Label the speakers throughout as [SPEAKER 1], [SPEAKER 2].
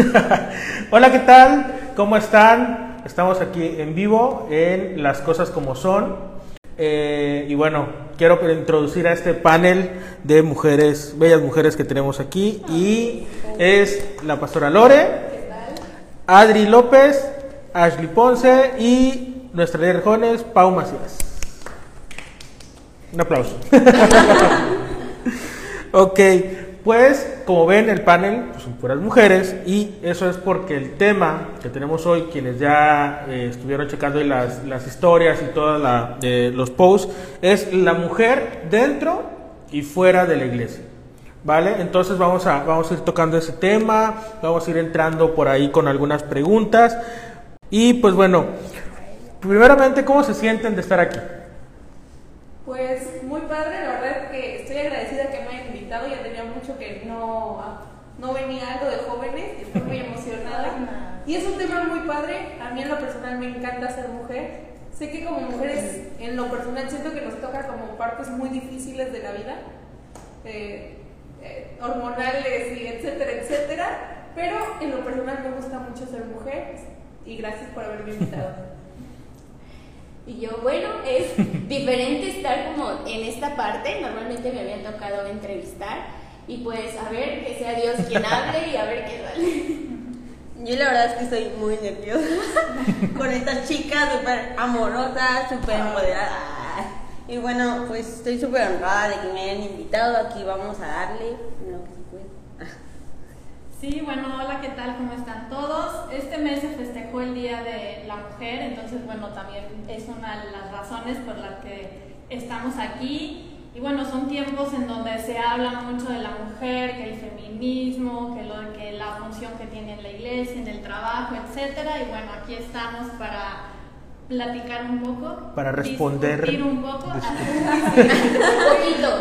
[SPEAKER 1] Hola, ¿qué tal? ¿Cómo están? Estamos aquí en vivo en Las Cosas Como Son. Eh, y bueno, quiero introducir a este panel de mujeres, bellas mujeres que tenemos aquí. Y es la pastora Lore, Adri López, Ashley Ponce y nuestra líder jóvenes, Pau Macías. Un aplauso. ok, pues como ven el panel pues, son puras mujeres y eso es porque el tema que tenemos hoy, quienes ya eh, estuvieron checando las, las, historias y todos eh, los posts, es la mujer dentro y fuera de la iglesia. ¿Vale? Entonces vamos a, vamos a ir tocando ese tema, vamos a ir entrando por ahí con algunas preguntas. Y pues bueno, primeramente, ¿cómo se sienten de estar aquí?
[SPEAKER 2] Pues muy padre, la verdad que estoy agradecida que me invitado, ya tenía mucho que no, no venía algo de jóvenes, estoy muy emocionada. Y es un tema muy padre, a mí en lo personal me encanta ser mujer. Sé que como mujeres, en lo personal, siento que nos toca como partes muy difíciles de la vida, eh, eh, hormonales y etcétera, etcétera. Pero en lo personal me gusta mucho ser mujer y gracias por haberme invitado.
[SPEAKER 3] Y yo, bueno, es diferente estar como en esta parte. Normalmente me había tocado entrevistar y pues a ver que sea Dios quien hable y a ver qué sale.
[SPEAKER 4] Yo la verdad es que estoy muy nerviosa con esta chica súper amorosa, súper empoderada. Y bueno, pues estoy súper honrada de que me hayan invitado. Aquí vamos a darle lo que se puede.
[SPEAKER 5] Sí, bueno, hola, ¿qué tal? ¿Cómo están todos? Este mes se festejó el Día de la Mujer, entonces, bueno, también es una de las razones por las que estamos aquí. Y bueno, son tiempos en donde se habla mucho de la mujer, que el feminismo, que, lo, que la función que tiene en la iglesia, en el trabajo, etcétera. Y bueno, aquí estamos para platicar un poco.
[SPEAKER 1] Para responder.
[SPEAKER 5] Discutir un poco.
[SPEAKER 1] Discutir,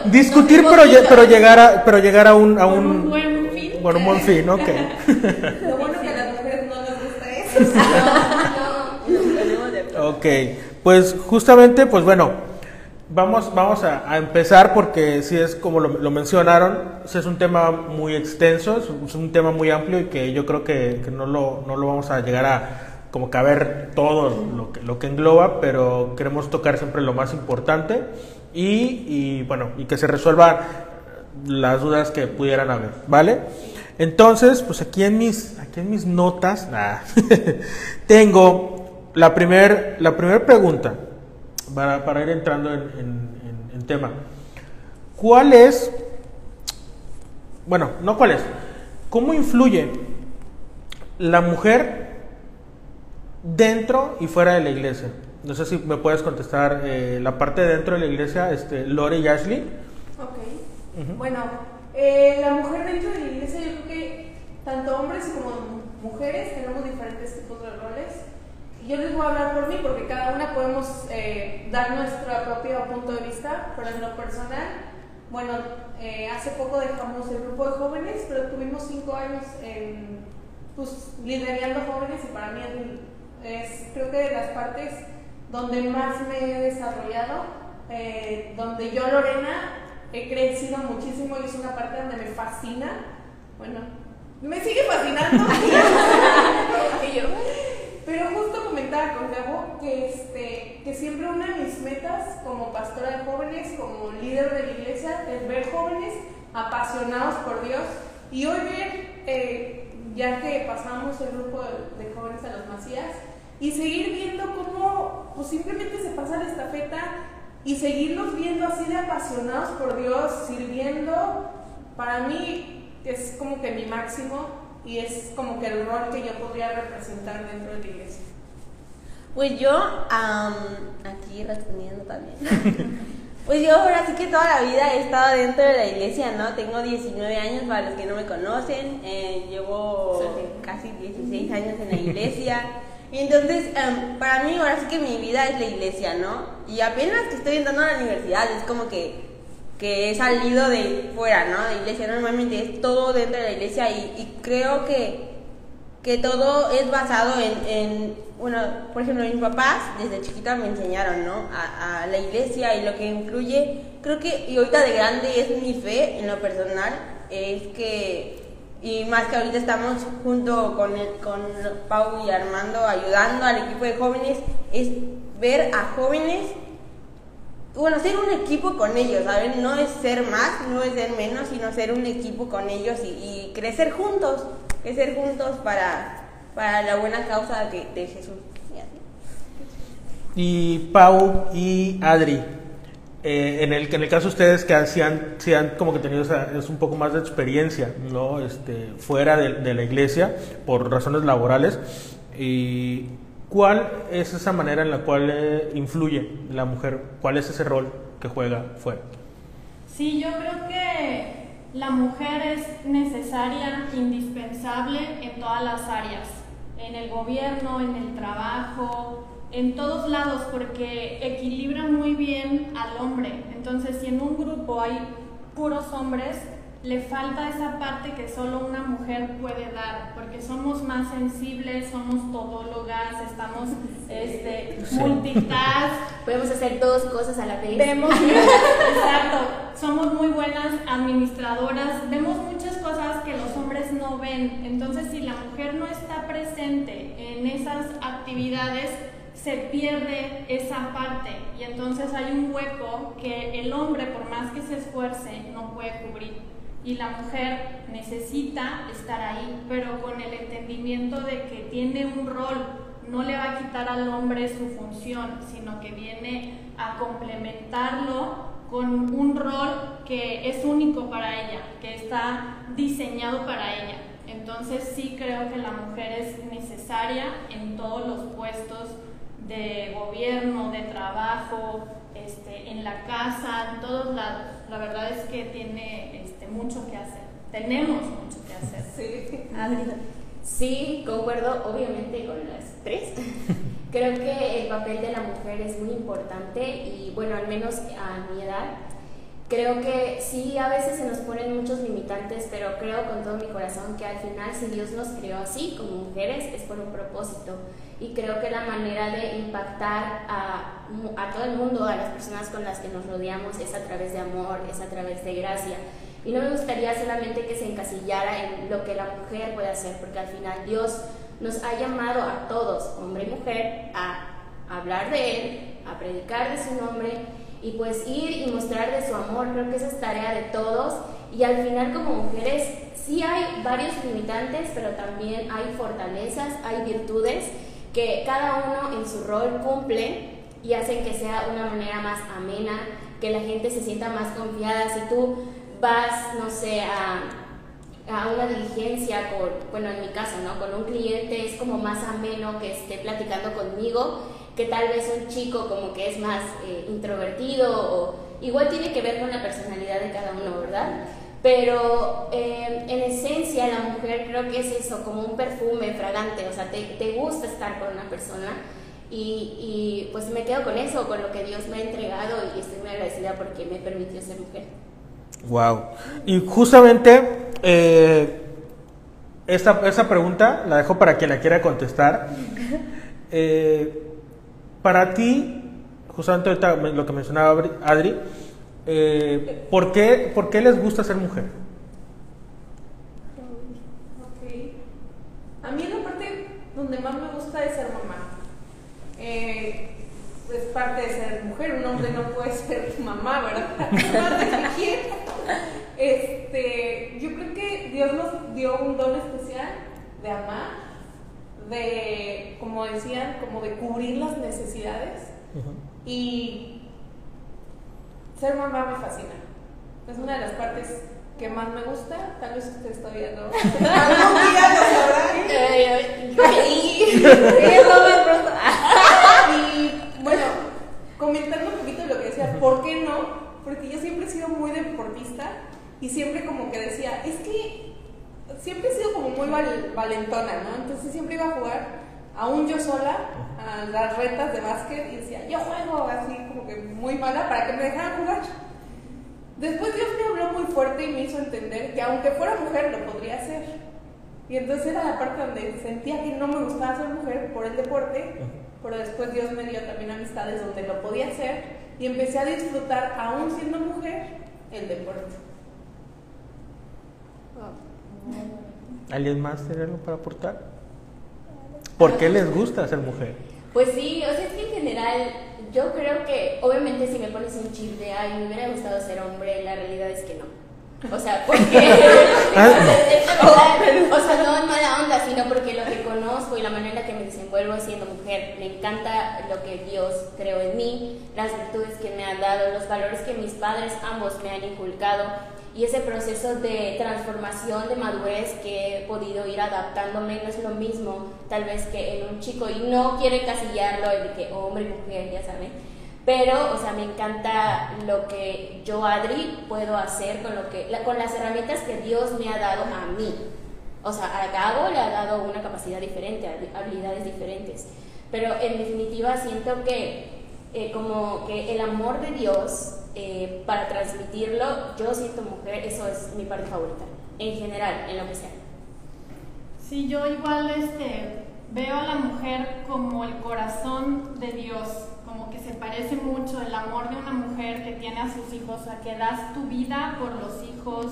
[SPEAKER 1] discutir pero, pero, llegar a, pero llegar a un... A un,
[SPEAKER 5] un buen
[SPEAKER 1] Bueno, un buen fin, ok.
[SPEAKER 2] Lo bueno que a las mujeres no les gusta eso.
[SPEAKER 4] No, no.
[SPEAKER 1] ok, pues justamente, pues bueno, vamos, vamos a, a empezar porque si es como lo, lo mencionaron, es un tema muy extenso, es un, es un, tema muy amplio y que yo creo que, que no, lo, no lo vamos a llegar a como que a ver todo lo que, lo que engloba, pero queremos tocar siempre lo más importante y, y bueno, y que se resuelvan las dudas que pudieran haber, ¿vale? Entonces, pues aquí en mis, aquí en mis notas nah, tengo la primera la primer pregunta para, para ir entrando en, en, tema. ¿Cuál es, bueno, no cuál es, cómo influye la mujer dentro y fuera de la iglesia? No sé si me puedes contestar eh, la parte de dentro de la iglesia, este, Lore y Ashley.
[SPEAKER 2] Ok. Uh -huh. Bueno, eh, la mujer dentro de la iglesia, yo creo que tanto hombres como mujeres tenemos diferentes tipos de roles. Yo les voy a hablar por mí porque cada una podemos eh, dar nuestro propio punto de vista, pero en lo personal, bueno, eh, hace poco dejamos el grupo de jóvenes, pero tuvimos cinco años en, pues, liderando jóvenes y para mí es, creo que de las partes donde más me he desarrollado, eh, donde yo, Lorena, he crecido muchísimo y es una parte donde me fascina. Bueno, me sigue fascinando. Pero justo comentaba con Gabo que, este, que siempre una de mis metas como pastora de jóvenes, como líder de la iglesia, es ver jóvenes apasionados por Dios y hoy ver, eh, ya que pasamos el grupo de, jóvenes a los Macías, y seguir viendo cómo pues simplemente se pasa la estafeta y seguirlos viendo así de apasionados por Dios, sirviendo, para mí es como que mi máximo y es como que el rol que yo podría representar dentro de la iglesia.
[SPEAKER 4] Pues yo, um, aquí respondiendo también. Pues yo ahora sí que toda la vida he estado dentro de la iglesia, ¿no? Tengo 19 años, para los que no me conocen, eh, llevo sí. casi 16 años en la iglesia. Y entonces, um, para mí ahora sí que mi vida es la iglesia, ¿no? Y apenas que estoy entrando a la universidad, es como que, que he salido de fuera, ¿no? De iglesia, normalmente es todo dentro de la iglesia y, y creo que, que todo es basado en, en, bueno, por ejemplo, mis papás desde chiquita me enseñaron, ¿no? A, a la iglesia y lo que influye, creo que, y ahorita de grande es mi fe en lo personal, es que y más que ahorita estamos junto con, el, con Pau y Armando ayudando al equipo de jóvenes, es ver a jóvenes, bueno, ser un equipo con ellos, ¿saben? No es ser más, no es ser menos, sino ser un equipo con ellos y, crecer juntos, crecer juntos para, para la buena causa de, de Jesús.
[SPEAKER 1] Y Pau y Adri, eh, en, el, en el caso de ustedes que hacían, si han como que tenido es un poco más de experiencia, ¿no? Este, fuera de, la iglesia por razones laborales, y ¿cuál es esa manera en la cual eh, influye la mujer? ¿Cuál es ese rol que juega fuera?
[SPEAKER 5] Sí, yo creo que la mujer es necesaria, indispensable en todas las áreas, en el gobierno, en el trabajo, en todos lados porque equilibra muy bien al hombre. Entonces, si en un grupo hay puros hombres, le falta esa parte que solo una mujer puede dar, porque somos más sensibles, somos todólogas, estamos este, multitask.
[SPEAKER 3] Podemos hacer dos cosas a la vez.
[SPEAKER 5] Vemos, exacto, somos muy buenas administradoras, vemos muchas cosas que los hombres no ven. Entonces, si la mujer no está presente en esas actividades, se pierde esa parte y entonces hay un hueco que el hombre por más que se esfuerce no puede cubrir y la mujer necesita estar ahí, pero con el entendimiento de que tiene un rol, no le va a quitar al hombre su función, sino que viene a complementarlo con un rol que es único para ella, que está diseñado para ella. Entonces sí creo que la mujer es necesaria en todos los puestos de gobierno, de trabajo, este, en la casa, en todos lados. La verdad es que tiene este, mucho que hacer. Tenemos mucho que hacer.
[SPEAKER 3] Sí. Sí, concuerdo obviamente con las tres. Creo que el papel de la mujer es muy importante y bueno, al menos a mi edad, creo que sí, a veces se nos ponen muchos limitantes, pero creo con todo mi corazón que al final si Dios nos creó así como mujeres es por un propósito y creo que la manera de impactar a, a, todo el mundo, a las personas con las que nos rodeamos, es a través de amor, es a través de gracia. Y no me gustaría solamente que se encasillara en lo que la mujer puede hacer, porque al final Dios nos ha llamado a todos, hombre y mujer, a hablar de Él, a predicar de su nombre y pues ir y mostrar de su amor. Creo que esa es tarea de todos. Y al final como mujeres sí hay varios limitantes, pero también hay fortalezas, hay virtudes que cada uno en su rol cumple y hacen que sea una manera más amena, que la gente se sienta más confiada. Si tú vas, no sé, a, a una diligencia con, bueno, en mi caso, ¿no? Con un cliente es como más ameno que esté platicando conmigo que tal vez un chico como que es más eh, introvertido o igual tiene que ver con la personalidad de cada uno, ¿verdad? Pero eh, en esencia la mujer creo que es eso, como un perfume fragante, o sea, te, te gusta estar con una persona y, y, pues me quedo con eso, con lo que Dios me ha entregado y estoy muy agradecida porque me permitió ser mujer.
[SPEAKER 1] Wow. Y justamente eh, esta, esa pregunta la dejo para quien la quiera contestar. Eh, para ti, justamente lo que mencionaba Adri, eh, ¿por, qué, ¿por qué les gusta ser mujer?
[SPEAKER 2] A mí la parte donde más me gusta es ser mamá. Eh, es parte de ser mujer, un hombre no puede ser mamá, ¿verdad? este, yo creo que Dios nos dio un don especial de amar, de, como decían, como de cubrir las necesidades. Y ser mamá me fascina. Es una de las partes que más me gusta. Tal vez ustedes todavía no. Algún día lo sabrán. y bueno, comentando un poquito de lo que decía, ¿por qué no? Porque yo siempre he sido muy deportista y siempre como que decía, es que siempre he sido como muy valentona, ¿no? Entonces siempre iba a jugar, aún yo sola, a las retas de básquet y decía, yo juego así como que muy mala para que me dejaran jugar. Después Dios me habló muy fuerte y me hizo entender que aunque fuera mujer lo podría hacer. Y entonces era la parte donde sentía que no me gustaba ser mujer por el deporte, pero después Dios me dio también amistades donde lo podía hacer y empecé a disfrutar, aún siendo mujer, el deporte.
[SPEAKER 1] ¿Alguien más tiene algo para aportar? ¿Por qué les gusta ser mujer?
[SPEAKER 3] Pues sí, o sea, es que en general yo creo que, obviamente si me pones un chip de, ay, me hubiera gustado ser hombre, la realidad es que no. O sea, porque...
[SPEAKER 1] Ah,
[SPEAKER 3] o sea, no en mala onda, sino porque lo que conozco y la manera que me desenvuelvo siendo mujer, me encanta lo que Dios creó en mí, las virtudes que me han dado, los valores que mis padres ambos me han inculcado y ese proceso de transformación, de madurez que he podido ir adaptándome no es lo mismo tal vez que en un chico y no quiere casillarlo de que hombre mujer, ya saben pero, o sea, me encanta lo que yo, Adri, puedo hacer con, lo que, con las herramientas que Dios me ha dado a mí. O sea, a Gabo le ha dado una capacidad diferente, habilidades diferentes. Pero en definitiva siento que eh, como que el amor de Dios, eh, para transmitirlo, yo siento mujer, eso es mi parte favorita, en general, en lo que sea.
[SPEAKER 5] Sí, yo igual este, veo a la mujer como el corazón de Dios como que se parece mucho el amor de una mujer que tiene a sus hijos, a que das tu vida por los hijos,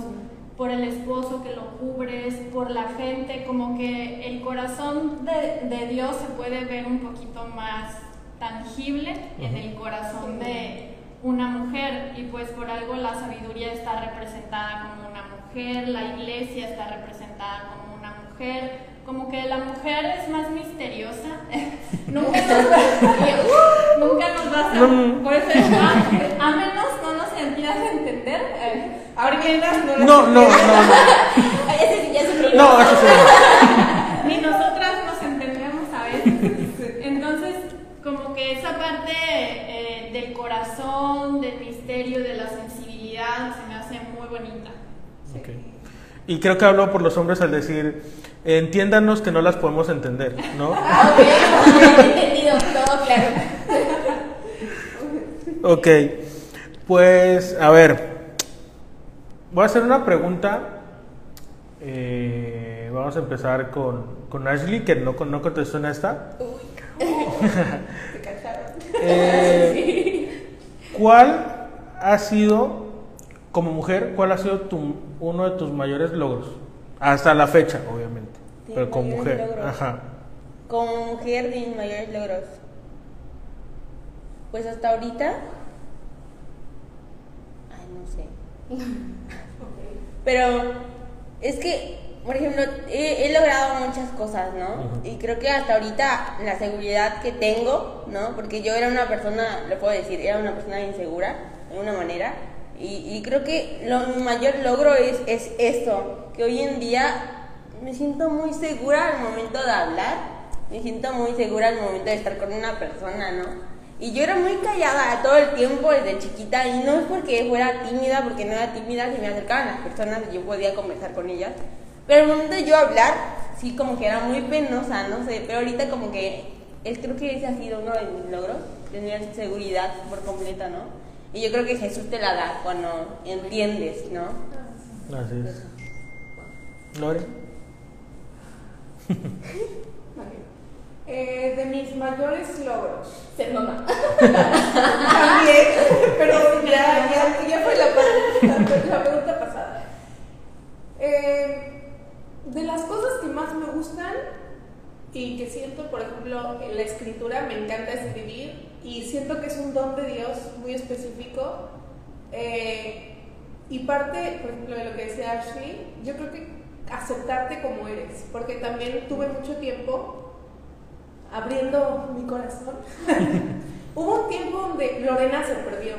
[SPEAKER 5] por el esposo que lo cubres, por la gente, como que el corazón de, de Dios se puede ver un poquito más tangible en el corazón de una mujer y pues por algo la sabiduría está representada como una mujer, la iglesia está representada como una mujer, como que la mujer es más misteriosa. nunca, nos, nunca nos vas a. Por eso, a, a, menos no nos sentías entender. Eh, ahora que no,
[SPEAKER 1] no, no, no,
[SPEAKER 3] Ese sí ya es un
[SPEAKER 1] problema. No, eso sí.
[SPEAKER 5] Ni nosotras nos entendemos a veces. Entonces, como que esa parte eh, del corazón, del misterio, de la sensibilidad, se me hace muy bonita.
[SPEAKER 1] Okay. Y creo que hablo por los hombres al decir entiéndanos que no las podemos entender, ¿no?
[SPEAKER 3] Ah, ok, entendido, todo claro.
[SPEAKER 1] ok, pues a ver, voy a hacer una pregunta. Eh, vamos a empezar con, con, Ashley, que no, no contestó en esta. eh, ¿Cuál ha sido, como mujer, cuál ha sido tu, uno de tus mayores logros? Hasta la fecha, obviamente. pero como mujer. Ajá.
[SPEAKER 4] Como mujer de mis mayores logros. Pues hasta ahorita. Ay, no sé. pero es que, por ejemplo, he, logrado muchas cosas, ¿no? Y creo que hasta ahorita la seguridad que tengo, ¿no? Porque yo era una persona, lo puedo decir, era una persona insegura, de una manera y, creo que lo, mi mayor logro es, es esto, que hoy en día me siento muy segura al momento de hablar, me siento muy segura al momento de estar con una persona, ¿no? Y yo era muy callada todo el tiempo desde chiquita y no es porque fuera tímida, porque no era tímida, se me acercaban las personas y yo podía conversar con ellas. Pero al momento de yo hablar, sí como que era muy penosa, no sé, pero ahorita como que es, creo que ese ha sido uno de mis logros, tener seguridad por completa, ¿no? Y yo creo que Jesús te la da cuando entiendes, ¿no?
[SPEAKER 1] Así es. Lore.
[SPEAKER 2] Eh, de mis mayores logros.
[SPEAKER 3] Ser mamá.
[SPEAKER 2] También, pero ya, ya, ya fue la, la pregunta pasada. Eh, de las cosas que más me gustan y que siento, por ejemplo, la escritura, me encanta escribir y siento que es un don de Dios muy específico. Eh, y parte, por ejemplo, de lo que decía Ashley, yo creo que aceptarte como eres, porque también tuve mucho tiempo abriendo mi corazón. Hubo un tiempo donde Lorena se perdió.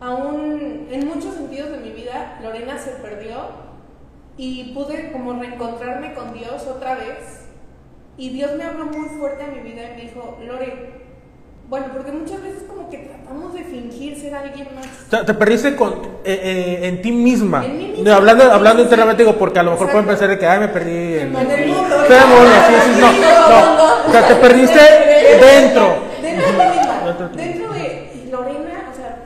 [SPEAKER 2] Aún en muchos sentidos de mi vida, Lorena se perdió y pude como reencontrarme con Dios otra vez. Y Dios me habló muy fuerte a mi vida y me dijo, Lore, bueno, porque muchas veces como que tratamos de fingir ser alguien más.
[SPEAKER 1] O sea, te perdiste con, eh, eh, en ti misma.
[SPEAKER 2] En mí misma.
[SPEAKER 1] hablando hablando internamente, digo, porque a lo mejor pueden pensar de que, ay, me perdí en,
[SPEAKER 2] en el mundo.
[SPEAKER 1] sí, sí, no, no. O sea, te perdiste dentro.
[SPEAKER 2] Dentro de misma. Dentro de Lorena, o sea,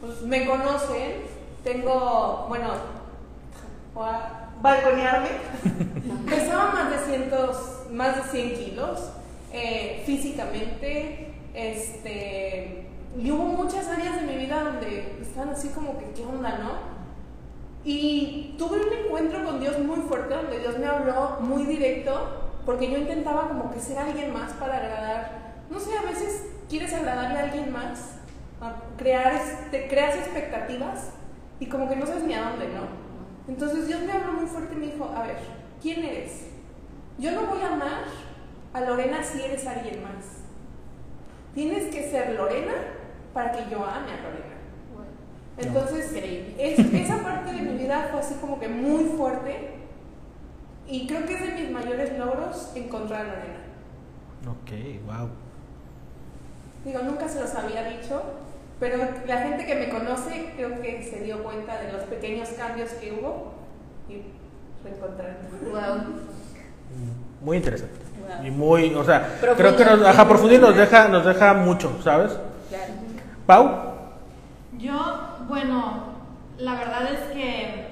[SPEAKER 2] pues me conocen. Tengo, bueno, balconearme. Pesaba más de, cientos, más de 100 kilos. Eh, físicamente este, y hubo muchas áreas de mi vida donde estaban así como que, ¿qué onda, no? Y tuve un encuentro con Dios muy fuerte, donde Dios me habló muy directo, porque yo intentaba como que ser alguien más para agradar. No sé, a veces quieres agradarle a alguien más, crear, te creas expectativas y como que no sabes ni a dónde, ¿no? Entonces Dios me habló muy fuerte y me dijo, a ver, ¿quién eres? Yo no voy a amar a Lorena si eres alguien más. Tienes que ser Lorena para que yo ame a Lorena. Entonces, esa parte de mi vida fue así como que muy fuerte y creo que es de mis mayores logros encontrar a Lorena.
[SPEAKER 1] Ok, wow.
[SPEAKER 2] Digo, nunca se los había dicho, pero la gente que me conoce creo que se dio cuenta de los pequeños cambios que hubo y reencontraron.
[SPEAKER 3] Wow.
[SPEAKER 1] Muy interesante. Y muy, o sea, creo que nos, ajá, profundo nos deja, nos deja mucho, ¿sabes? Claro. Pau.
[SPEAKER 5] Yo, bueno, la verdad es que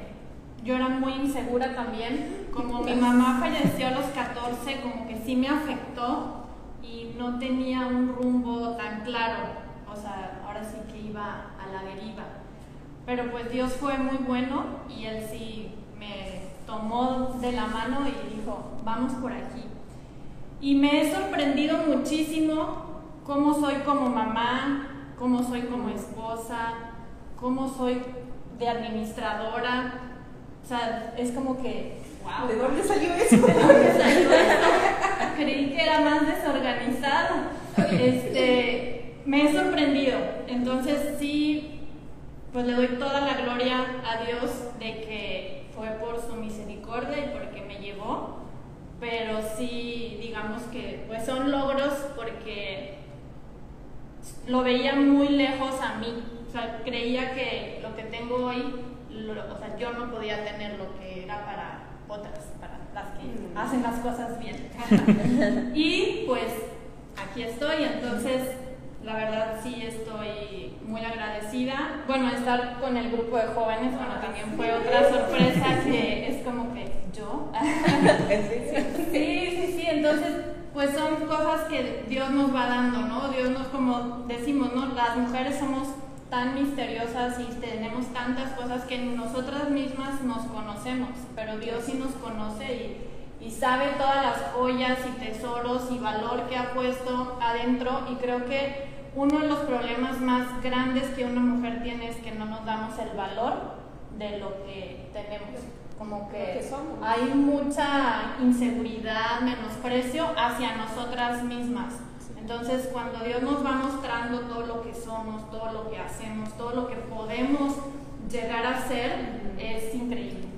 [SPEAKER 5] yo era muy insegura también. Como mi mamá falleció a los 14, como que sí me afectó y no tenía un rumbo tan claro o sea, ahora sí que iba a la deriva. Pero pues Dios fue muy bueno y Él sí me tomó de la mano y dijo, vamos por aquí. Y me he sorprendido muchísimo cómo soy como mamá, cómo soy como esposa, cómo soy de administradora. O sea, es como que, wow.
[SPEAKER 2] ¿De dónde salió eso?
[SPEAKER 5] ¿De dónde salió eso? Creí que era más desorganizado. Este, me he sorprendido. Entonces sí, pues le doy toda la gloria a Dios de que fue por su misericordia y porque me llevó. Pero sí, digamos que pues son logros porque lo veía muy lejos a mí. O sea, creía que lo que tengo hoy, o sea, yo no podía tener lo que era para otras, para las que mm. hacen las cosas bien. y pues aquí estoy, entonces la verdad sí estoy muy agradecida. Bueno, estar con el grupo de jóvenes, bueno, también fue otra sorpresa que es como que yo. sí, sí, sí, entonces pues son cosas que Dios nos va dando, ¿no? Dios nos, como decimos, ¿no? Las mujeres somos tan misteriosas y tenemos tantas cosas que nosotras mismas nos conocemos, pero Dios sí nos conoce y y sabe todas las joyas y tesoros y valor que ha puesto adentro y creo que uno de los problemas más grandes que una mujer tiene es que no nos damos el valor de lo que tenemos. Como que hay mucha inseguridad, menosprecio hacia nosotras mismas. Entonces, cuando Dios nos va mostrando todo lo que somos, todo lo que hacemos, todo lo que podemos llegar a ser, es increíble.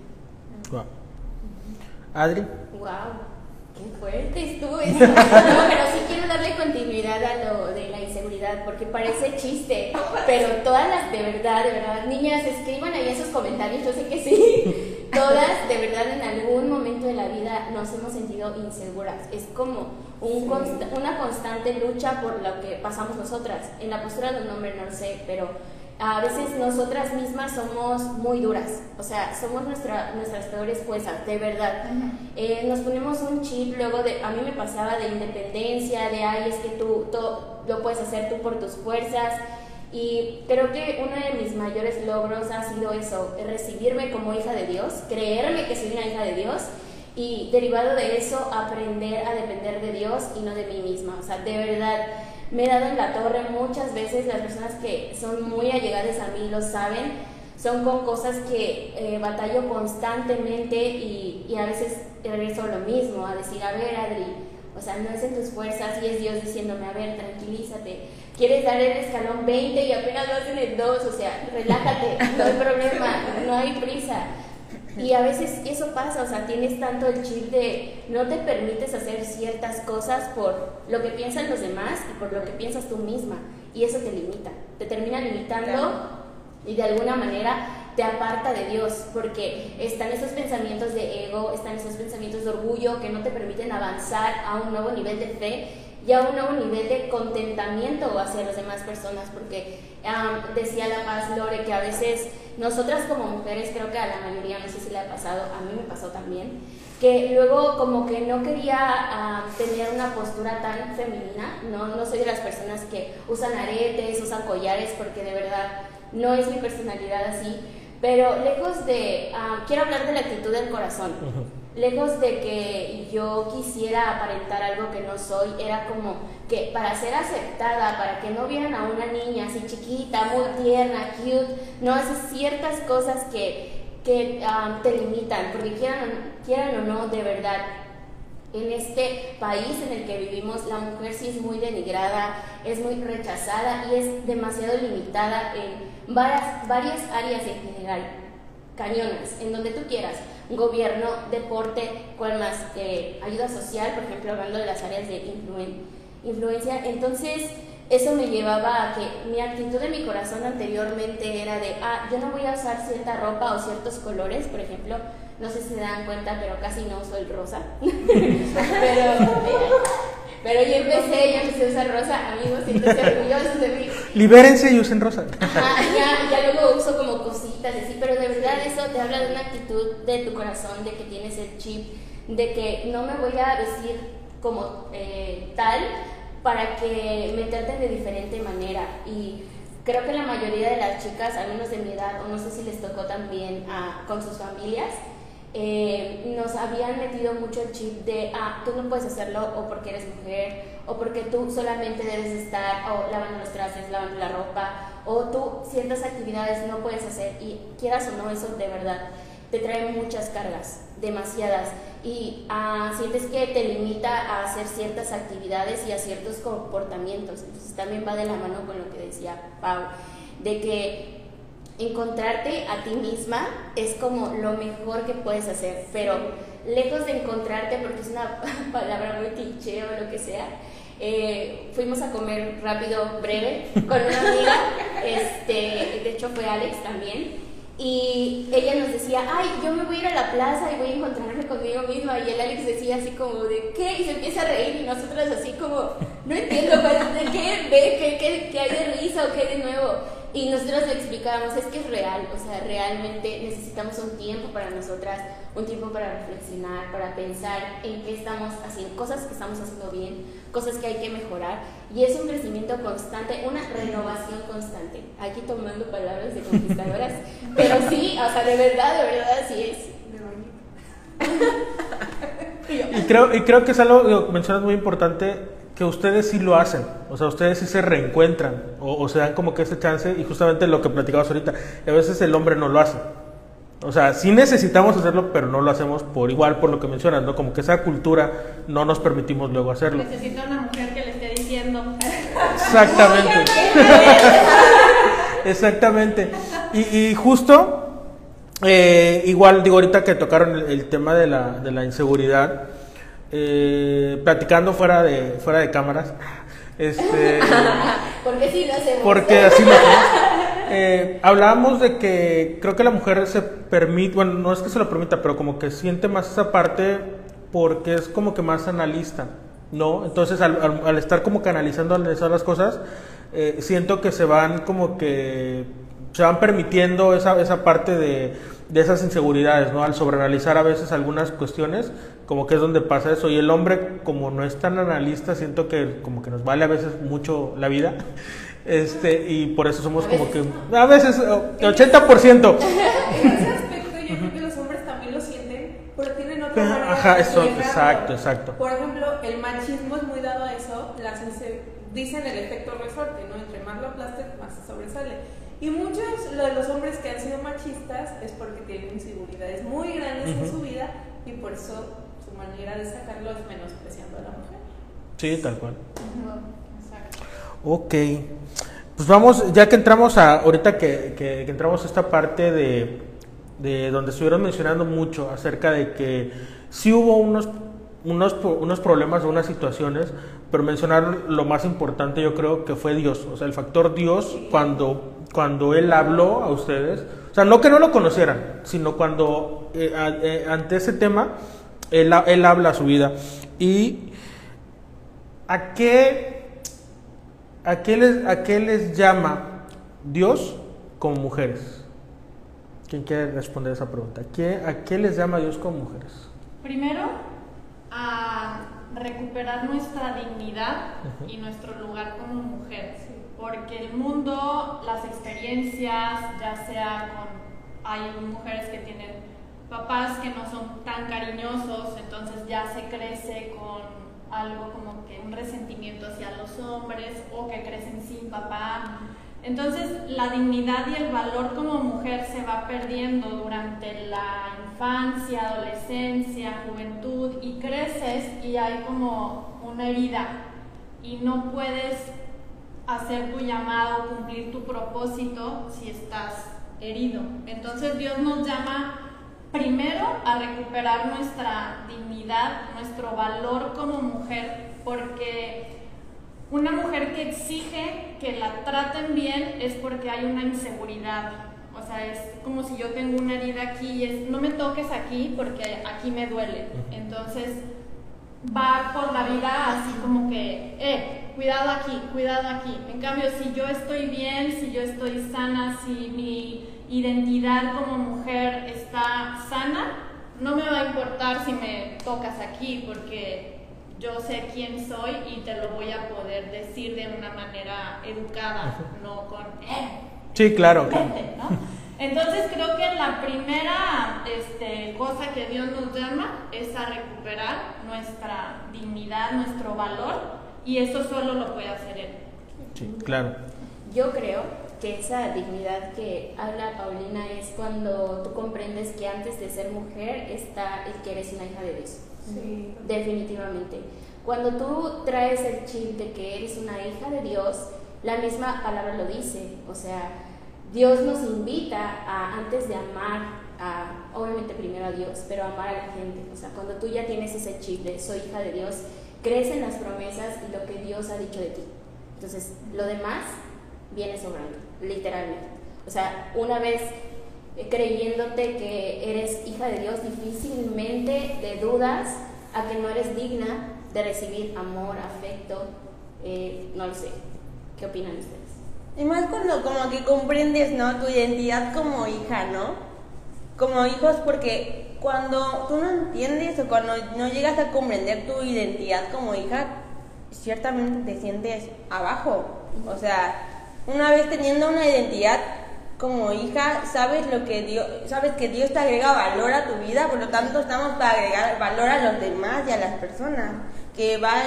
[SPEAKER 1] Adri.
[SPEAKER 3] Wow. Qué fuerte estuvo eso. No, pero sí quiero darle continuidad a lo de la inseguridad, porque parece chiste, pero todas las de verdad, de verdad, niñas, escriban ahí esos comentarios, yo sé que sí. Todas, de verdad, en algún momento de la vida nos hemos sentido inseguras. Es como un una constante lucha por lo que pasamos nosotras. En la postura de un hombre no sé, pero a veces nosotras mismas somos muy duras, o sea, somos nuestra, nuestras peores juezas, de verdad. Eh, nos ponemos un chip luego de, a mí me pasaba de independencia, de, ay, es que tú, lo puedes hacer tú por tus fuerzas. Y creo que uno de mis mayores logros ha sido eso, recibirme como hija de Dios, creerme que soy una hija de Dios y derivado de eso aprender a depender de Dios y no de mí misma. O sea, de verdad me he dado en la torre muchas veces, las personas que son muy allegadas a mí lo saben, son con cosas que eh, batallo constantemente y, y, a veces regreso lo mismo, a decir, a ver Adri, o sea, no es en tus fuerzas y es Dios diciéndome, a ver, tranquilízate, quieres dar el escalón 20 y apenas vas en el 2, o sea, relájate, no hay problema, no hay prisa. Y a veces eso pasa, o sea, tienes tanto el chip de no te permites hacer ciertas cosas por lo que piensan los demás y por lo que piensas tú misma. Y eso te limita, te termina limitando y de alguna manera te aparta de Dios, porque están esos pensamientos de ego, están esos pensamientos de orgullo que no te permiten avanzar a un nuevo nivel de fe y a un nivel de contentamiento hacia las demás personas, porque decía la paz Lore que a veces nosotras como mujeres, creo que a la mayoría, no sé si le ha pasado, a mí me pasó también, que luego como que no quería tener una postura tan femenina, ¿no? no soy de las personas que usan aretes, usan collares, porque de verdad no es mi personalidad así, Pero lejos de, quiero hablar de la actitud del corazón. Lejos de que yo quisiera aparentar algo que no soy, era como que para ser aceptada, para que no vieran a una niña así chiquita, muy tierna, cute, no haces ciertas cosas que, que ah, te limitan, porque quieran, quieran o no, de verdad, en este país en el que vivimos, la mujer sí es muy denigrada, es muy rechazada y es demasiado limitada en varias, varias áreas en general, cañonas, en donde tú quieras, gobierno, deporte, cuál más, eh, ayuda social, por ejemplo, hablando de las áreas de influencia. Entonces, eso me llevaba a que mi actitud de mi corazón anteriormente era de, ah, yo no voy a usar cierta ropa o ciertos colores, por ejemplo, no sé si se dan cuenta, pero casi no uso el rosa. pero, pero yo empecé, yo empecé a usar rosa, amigos, siéntense orgullosos de mí.
[SPEAKER 1] Libérense y usen rosa.
[SPEAKER 3] Ajá, ya, ya luego uso como cositas así, pero de verdad eso te habla de una actitud de tu corazón, de que tienes el chip, de que no me voy a decir como eh, tal para que me traten de diferente manera. Y creo que la mayoría de las chicas, al menos de mi edad, o no sé si les tocó también a, con sus familias, eh, nos habían metido mucho el chip de, ah, tú no puedes hacerlo o porque eres mujer, o porque tú solamente debes estar o lavando los trastes, lavando la ropa, o tú ciertas actividades no puedes hacer y quieras o no, eso de verdad te trae muchas cargas, demasiadas, y ah, sientes que te limita a hacer ciertas actividades y a ciertos comportamientos. Entonces también va de la mano con lo que decía Pau, de que encontrarte a ti misma es como lo mejor que puedes hacer, pero lejos de encontrarte, porque es una palabra muy cliché o lo que sea, eh, fuimos a comer rápido, breve, con una amiga, este, de hecho fue Alex también, y ella nos decía, ay, yo me voy a ir a la plaza y voy a encontrarme conmigo misma. Y el Alex decía así como, ¿de qué? Y se empieza a reír y nosotros así como, no entiendo, ¿de qué? ¿Ve? ¿Qué, qué, qué hay de risa o qué de nuevo? Y nosotros le explicábamos, es que es real, o sea, realmente necesitamos un tiempo para nosotras, un tiempo para reflexionar, para pensar en qué estamos haciendo, cosas que estamos haciendo bien, cosas que hay que mejorar. Y es un crecimiento constante, una renovación constante. Aquí tomando palabras de conquistadoras, pero sí, o sea, de verdad, de verdad, así es.
[SPEAKER 1] y creo, y creo que es algo que mencionas muy importante que ustedes sí lo hacen, o sea, ustedes sí se reencuentran o, se dan como que ese chance y justamente lo que platicabas ahorita, a veces el hombre no lo hace. O sea, sí necesitamos hacerlo, pero no lo hacemos por igual, por lo que mencionas, ¿no? Como que esa cultura no nos permitimos luego hacerlo.
[SPEAKER 5] Necesita una mujer que le esté diciendo.
[SPEAKER 1] Exactamente. Exactamente. Y, justo, eh, igual digo ahorita que tocaron el, tema de la, de la inseguridad, eh, platicando fuera de, fuera de cámaras. Este,
[SPEAKER 3] porque sí lo hacemos.
[SPEAKER 1] Porque así lo hacemos. Eh, hablábamos de que creo que la mujer se permite, bueno, no es que se lo permita, pero como que siente más esa parte porque es como que más analista, ¿no? Entonces al, estar como canalizando, analizar las cosas, eh, siento que se van como que se van permitiendo esa, esa parte de, de esas inseguridades, ¿no? Al sobreanalizar a veces algunas cuestiones, como que es donde pasa eso. Y el hombre, como no es tan analista, siento que como que nos vale a veces mucho la vida. Este, y por eso somos como que a veces 80%.
[SPEAKER 2] En ese aspecto yo creo que los hombres también lo sienten, pero tienen otra manera
[SPEAKER 1] Ajá, eso, exacto, exacto.
[SPEAKER 2] Por ejemplo, el machismo es muy dado a eso, las dicen el efecto resorte, ¿no? Entre más lo aplastes, más se sobresale. Y muchos de los hombres que han sido machistas es porque tienen inseguridades muy grandes en su vida y por eso manera de sacarlo es menospreciando a la mujer.
[SPEAKER 1] Sí, tal cual. Ok. Pues vamos, ya que entramos a, ahorita que, que, entramos a esta parte de, de, donde estuvieron mencionando mucho acerca de que sí hubo unos, unos, unos problemas o unas situaciones, pero mencionar lo más importante yo creo que fue Dios, o sea, el factor Dios cuando cuando Él habló a ustedes, o sea, no que no lo conocieran, sino cuando eh, eh, ante ese tema, él, él, habla su vida. ¿Y a qué, a qué, les, a qué les llama Dios como mujeres? ¿Quién quiere responder esa pregunta? ¿A qué, a qué les llama Dios como mujeres?
[SPEAKER 5] Primero, a recuperar nuestra dignidad y nuestro lugar como mujeres porque el mundo, las experiencias, ya sea con hay mujeres que tienen papás que no son tan cariñosos, entonces ya se crece con algo como que un resentimiento hacia los hombres o que crecen sin papá. Entonces la dignidad y el valor como mujer se va perdiendo durante la infancia, adolescencia, juventud y creces y hay como una herida y no puedes hacer tu llamado, cumplir tu propósito si estás herido. Entonces Dios nos llama primero a recuperar nuestra dignidad, nuestro valor como mujer, porque una mujer que exige que la traten bien es porque hay una inseguridad. O sea, es como si yo tengo una herida aquí y es, no me toques aquí porque aquí me duele. Entonces, va por la vida así como que, eh, cuidado aquí, cuidado aquí. En cambio, si yo estoy bien, si yo estoy sana, si mi identidad como mujer está sana, no me va a importar si me tocas aquí porque yo sé quién soy y te lo voy a poder decir de una manera educada, no con, eh,
[SPEAKER 1] sí, claro.
[SPEAKER 5] Entonces creo que la primera este, cosa que Dios nos llama es a recuperar nuestra dignidad, nuestro valor y eso solo lo puede hacer Él.
[SPEAKER 1] Sí, claro.
[SPEAKER 3] Yo creo que esa dignidad que habla Paulina es cuando tú comprendes que antes de ser mujer está el que eres una hija de Dios. Sí. Definitivamente. Cuando tú traes el chip de que eres una hija de Dios, la misma palabra lo dice. O sea, Dios nos invita a, antes de amar, a, obviamente primero a Dios, pero amar a la gente. O sea, cuando tú ya tienes ese chip de soy hija de Dios, crees en las promesas y lo que Dios ha dicho de ti. Entonces, lo demás viene sobrando, literalmente. O sea, una vez creyéndote que eres hija de Dios, difícilmente te dudas a que no eres digna de recibir amor, afecto, eh, no lo sé. ¿Qué opinan ustedes?
[SPEAKER 4] Y más cuando como que comprendes, ¿no? Tu identidad como hija, ¿no? Como hijos, porque cuando tú no entiendes o cuando no llegas a comprender tu identidad como hija, ciertamente te sientes abajo. O sea, una vez teniendo una identidad como hija, sabes lo que Dios, sabes que Dios te agrega valor a tu vida, por lo tanto estamos para agregar valor a los demás y a las personas que va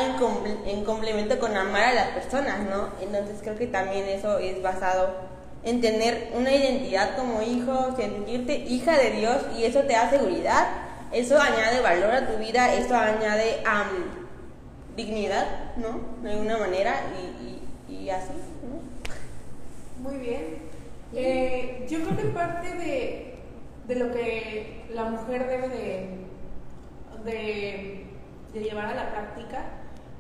[SPEAKER 4] en, complemento con amar a las personas, ¿no? Entonces creo que también eso es basado en tener una identidad como hijo, sentirte hija de Dios y eso te da seguridad, eso añade valor a tu vida, eso añade dignidad, ¿no? De alguna manera y, así,
[SPEAKER 2] ¿no? Muy bien. Eh, yo creo que parte de, de, lo que la mujer debe de de llevar a la práctica.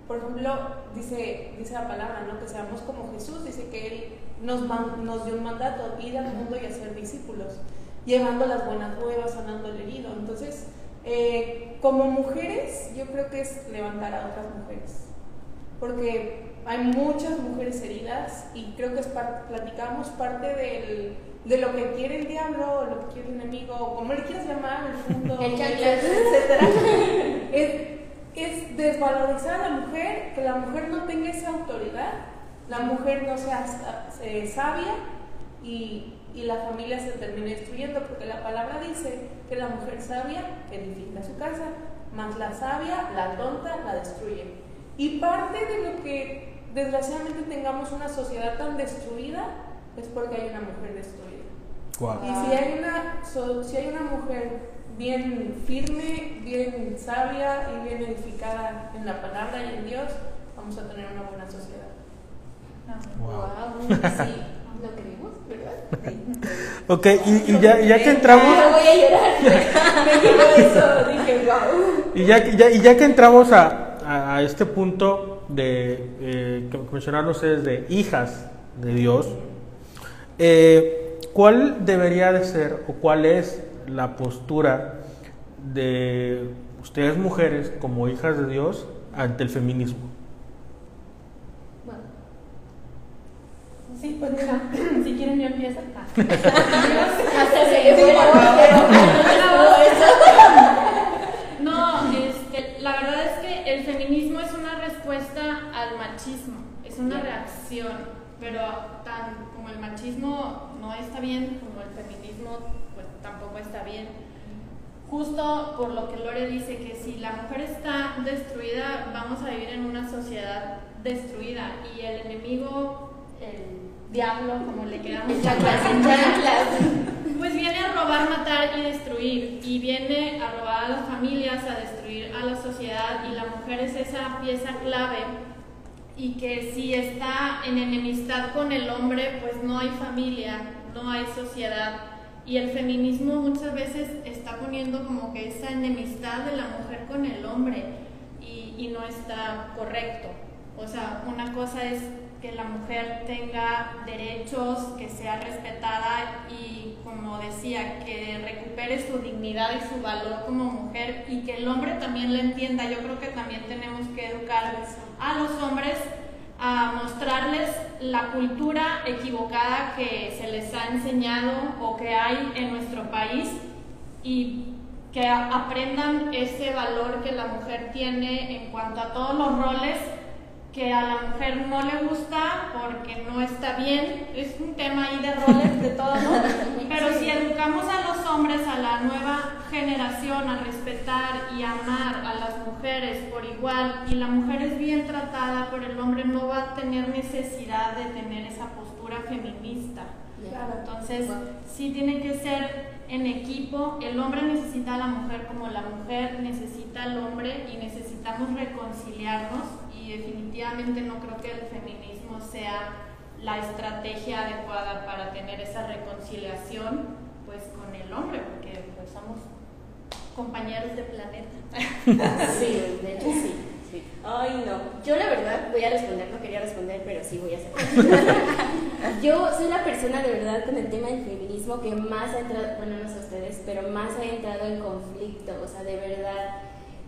[SPEAKER 2] Por ejemplo, dice, dice la palabra, ¿no? Que seamos como Jesús, dice que Él nos, nos dio un mandato, ir al mundo y hacer discípulos, llevando las buenas nuevas, sanando el herido. Entonces, eh, como mujeres, yo creo que es levantar a otras mujeres, porque hay muchas mujeres heridas y creo que es platicamos parte del, de lo que quiere el diablo, lo que quiere el enemigo, como le quieras llamar, el mundo, etcétera. es, es desvalorizar a la mujer, que la mujer no tenga esa autoridad, la mujer no sea eh, sabia y, y, la familia se termine destruyendo, porque la palabra dice que la mujer sabia edifica su casa, más la sabia, la tonta, la destruye. Y parte de lo que desgraciadamente tengamos una sociedad tan destruida es porque hay una mujer destruida. Y si hay una, si hay una mujer bien firme, bien sabia y bien edificada en la palabra y en Dios, vamos a tener una buena sociedad.
[SPEAKER 3] Wow. sí, lo creemos, ¿verdad?
[SPEAKER 1] ok, y, y, ya, ya, que entramos.
[SPEAKER 3] voy a llorar. Me dijo eso, dije, wow.
[SPEAKER 1] Y ya, ya, y ya que entramos a, a, este punto de eh, que mencionaron ustedes de hijas de Dios, eh, ¿cuál debería de ser o cuál es la postura de ustedes mujeres como hijas de Dios ante el feminismo?
[SPEAKER 5] Bueno. Sí, pues si quieren yo empiezo. No, este, la verdad es que el feminismo es una respuesta al machismo, es una reacción, pero tan como el machismo no está bien, como el feminismo pues tampoco está bien. Justo por lo que Lore dice que si la mujer está destruida, vamos a vivir en una sociedad destruida y el enemigo, el diablo, como le quedamos pues viene a robar, matar y destruir y viene a robar a las familias, a destruir a la sociedad y la mujer es esa pieza clave y que si está en enemistad con el hombre, pues no hay familia, no hay sociedad. Y el feminismo muchas veces está poniendo como que esa enemistad de la mujer con el hombre y, y no está correcto. O sea, una cosa es que la mujer tenga derechos, que sea respetada y, como decía, que recupere su dignidad y su valor como mujer y que el hombre también la entienda. Yo creo que también tenemos que educar a los hombres a mostrarles la cultura equivocada que se les ha enseñado o que hay en nuestro país y que aprendan ese valor que la mujer tiene en cuanto a todos los roles que a la mujer no le gusta porque no está bien. Es un tema ahí de roles, de todo, ¿no? Pero si educamos a los hombres, a la nueva generación, a respetar y amar a las mujeres por igual, y la mujer es bien tratada por el hombre, no va a tener necesidad de tener esa postura feminista. Entonces, sí tiene que ser en equipo. El hombre necesita a la mujer como la mujer necesita al hombre y necesitamos reconciliarnos definitivamente no creo que el feminismo sea la estrategia adecuada para tener esa reconciliación pues con el hombre, porque pues somos compañeros de planeta.
[SPEAKER 3] Sí, de hecho sí. Ay, no. Yo la verdad voy a responder, no quería responder, pero sí voy a hacer. Yo soy la persona de verdad con el tema del feminismo que más ha entrado, bueno, no sé ustedes, pero más ha entrado en conflicto. O sea, de verdad,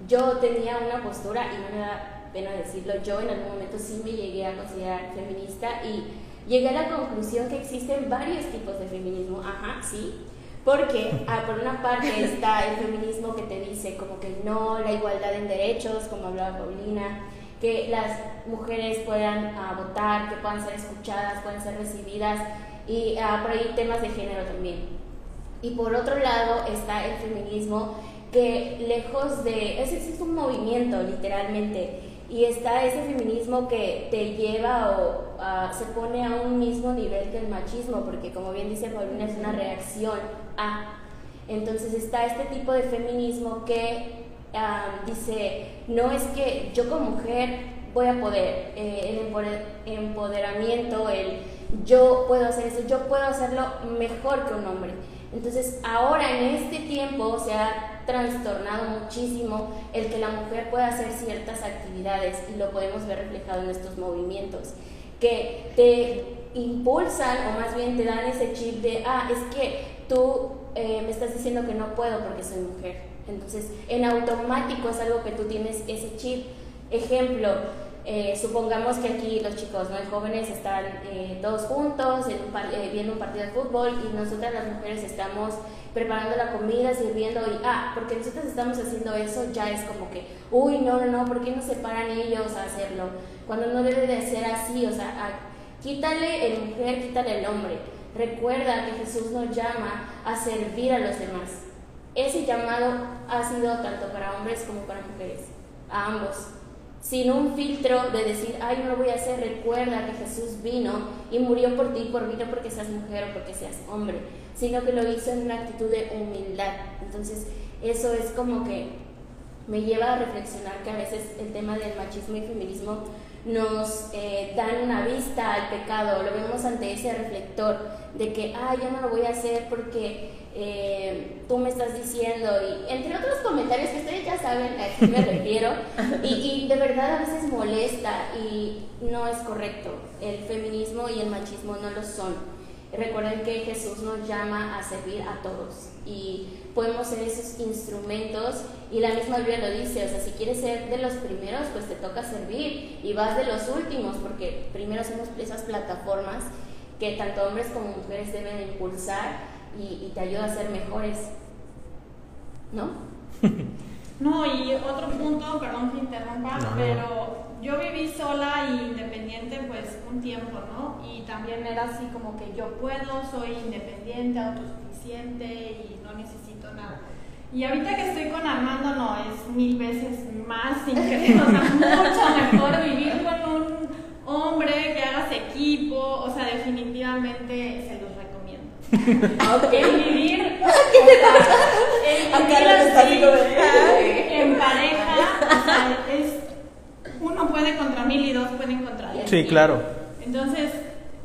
[SPEAKER 3] yo tenía una postura y no me da pena decirlo, yo en algún momento sí me llegué a considerar feminista y llegué a la conclusión que existen varios tipos de feminismo. Ajá, sí. Porque ah, por una parte está el feminismo que te dice como que no, la igualdad en derechos, como hablaba Paulina, que las mujeres puedan ah, votar, que puedan ser escuchadas, puedan ser recibidas y uh, por ahí temas de género también. Y por otro lado está el feminismo que lejos de, es, es un movimiento literalmente, y está ese feminismo que te lleva o se pone a un mismo nivel que el machismo, porque como bien dice Paulina, es una reacción a. Entonces está este tipo de feminismo que dice, no es que yo como mujer voy a poder, eh, el empoderamiento, el yo puedo hacer eso, yo puedo hacerlo mejor que un hombre. Entonces ahora en este tiempo se ha trastornado muchísimo el que la mujer pueda hacer ciertas actividades y lo podemos ver reflejado en estos movimientos que te impulsan o más bien te dan ese chip de, ah, es que tú eh, me estás diciendo que no puedo porque soy mujer. Entonces, en automático es algo que tú tienes ese chip. Ejemplo, eh, supongamos que aquí los chicos, ¿no? jóvenes están eh, todos juntos eh, viendo un partido de fútbol y nosotras las mujeres estamos preparando la comida, sirviendo y, ah, porque nosotros estamos haciendo eso, ya es como que, uy, no, no, no, ¿por qué no se paran ellos a hacerlo? Cuando no debe de ser así, o sea, quítale el mujer, quítale el hombre. Recuerda que Jesús nos llama a servir a los demás. Ese llamado ha sido tanto para hombres como para mujeres, a ambos sin un filtro de decir, ay, no lo voy a hacer, recuerda que Jesús vino y murió por ti, por mí, no porque seas mujer o porque seas hombre, sino que lo hizo en una actitud de humildad. Entonces, eso es como que me lleva a reflexionar que a veces el tema del machismo y feminismo nos eh, dan una vista al pecado, lo vemos ante ese reflector de que, ay, yo no lo voy a hacer porque eh, tú me estás diciendo, y entre otros comentarios que ustedes ya saben a qué me refiero, y, de verdad a veces molesta y no es correcto. El feminismo y el machismo no lo son. Recuerden que Jesús nos llama a servir a todos y podemos ser esos instrumentos y la misma Biblia lo dice, o sea, si quieres ser de los primeros, pues te toca servir y vas de los últimos, porque primero somos esas plataformas que tanto hombres como mujeres deben impulsar y, te ayuda a ser mejores. ¿No?
[SPEAKER 5] no, y otro punto, perdón que interrumpa, pero yo viví sola e independiente pues un tiempo, ¿no? Y también era así como que yo puedo, soy independiente, autosuficiente y no necesito Y ahorita que estoy con Armando, no, es mil veces más increíble, o sea, mucho mejor vivir con un hombre que hagas equipo, o sea, definitivamente se los recomiendo. ok. Vivir en, en pareja, o sea, es, uno puede contra mil y dos pueden contra diez.
[SPEAKER 1] Sí, claro.
[SPEAKER 5] Entonces,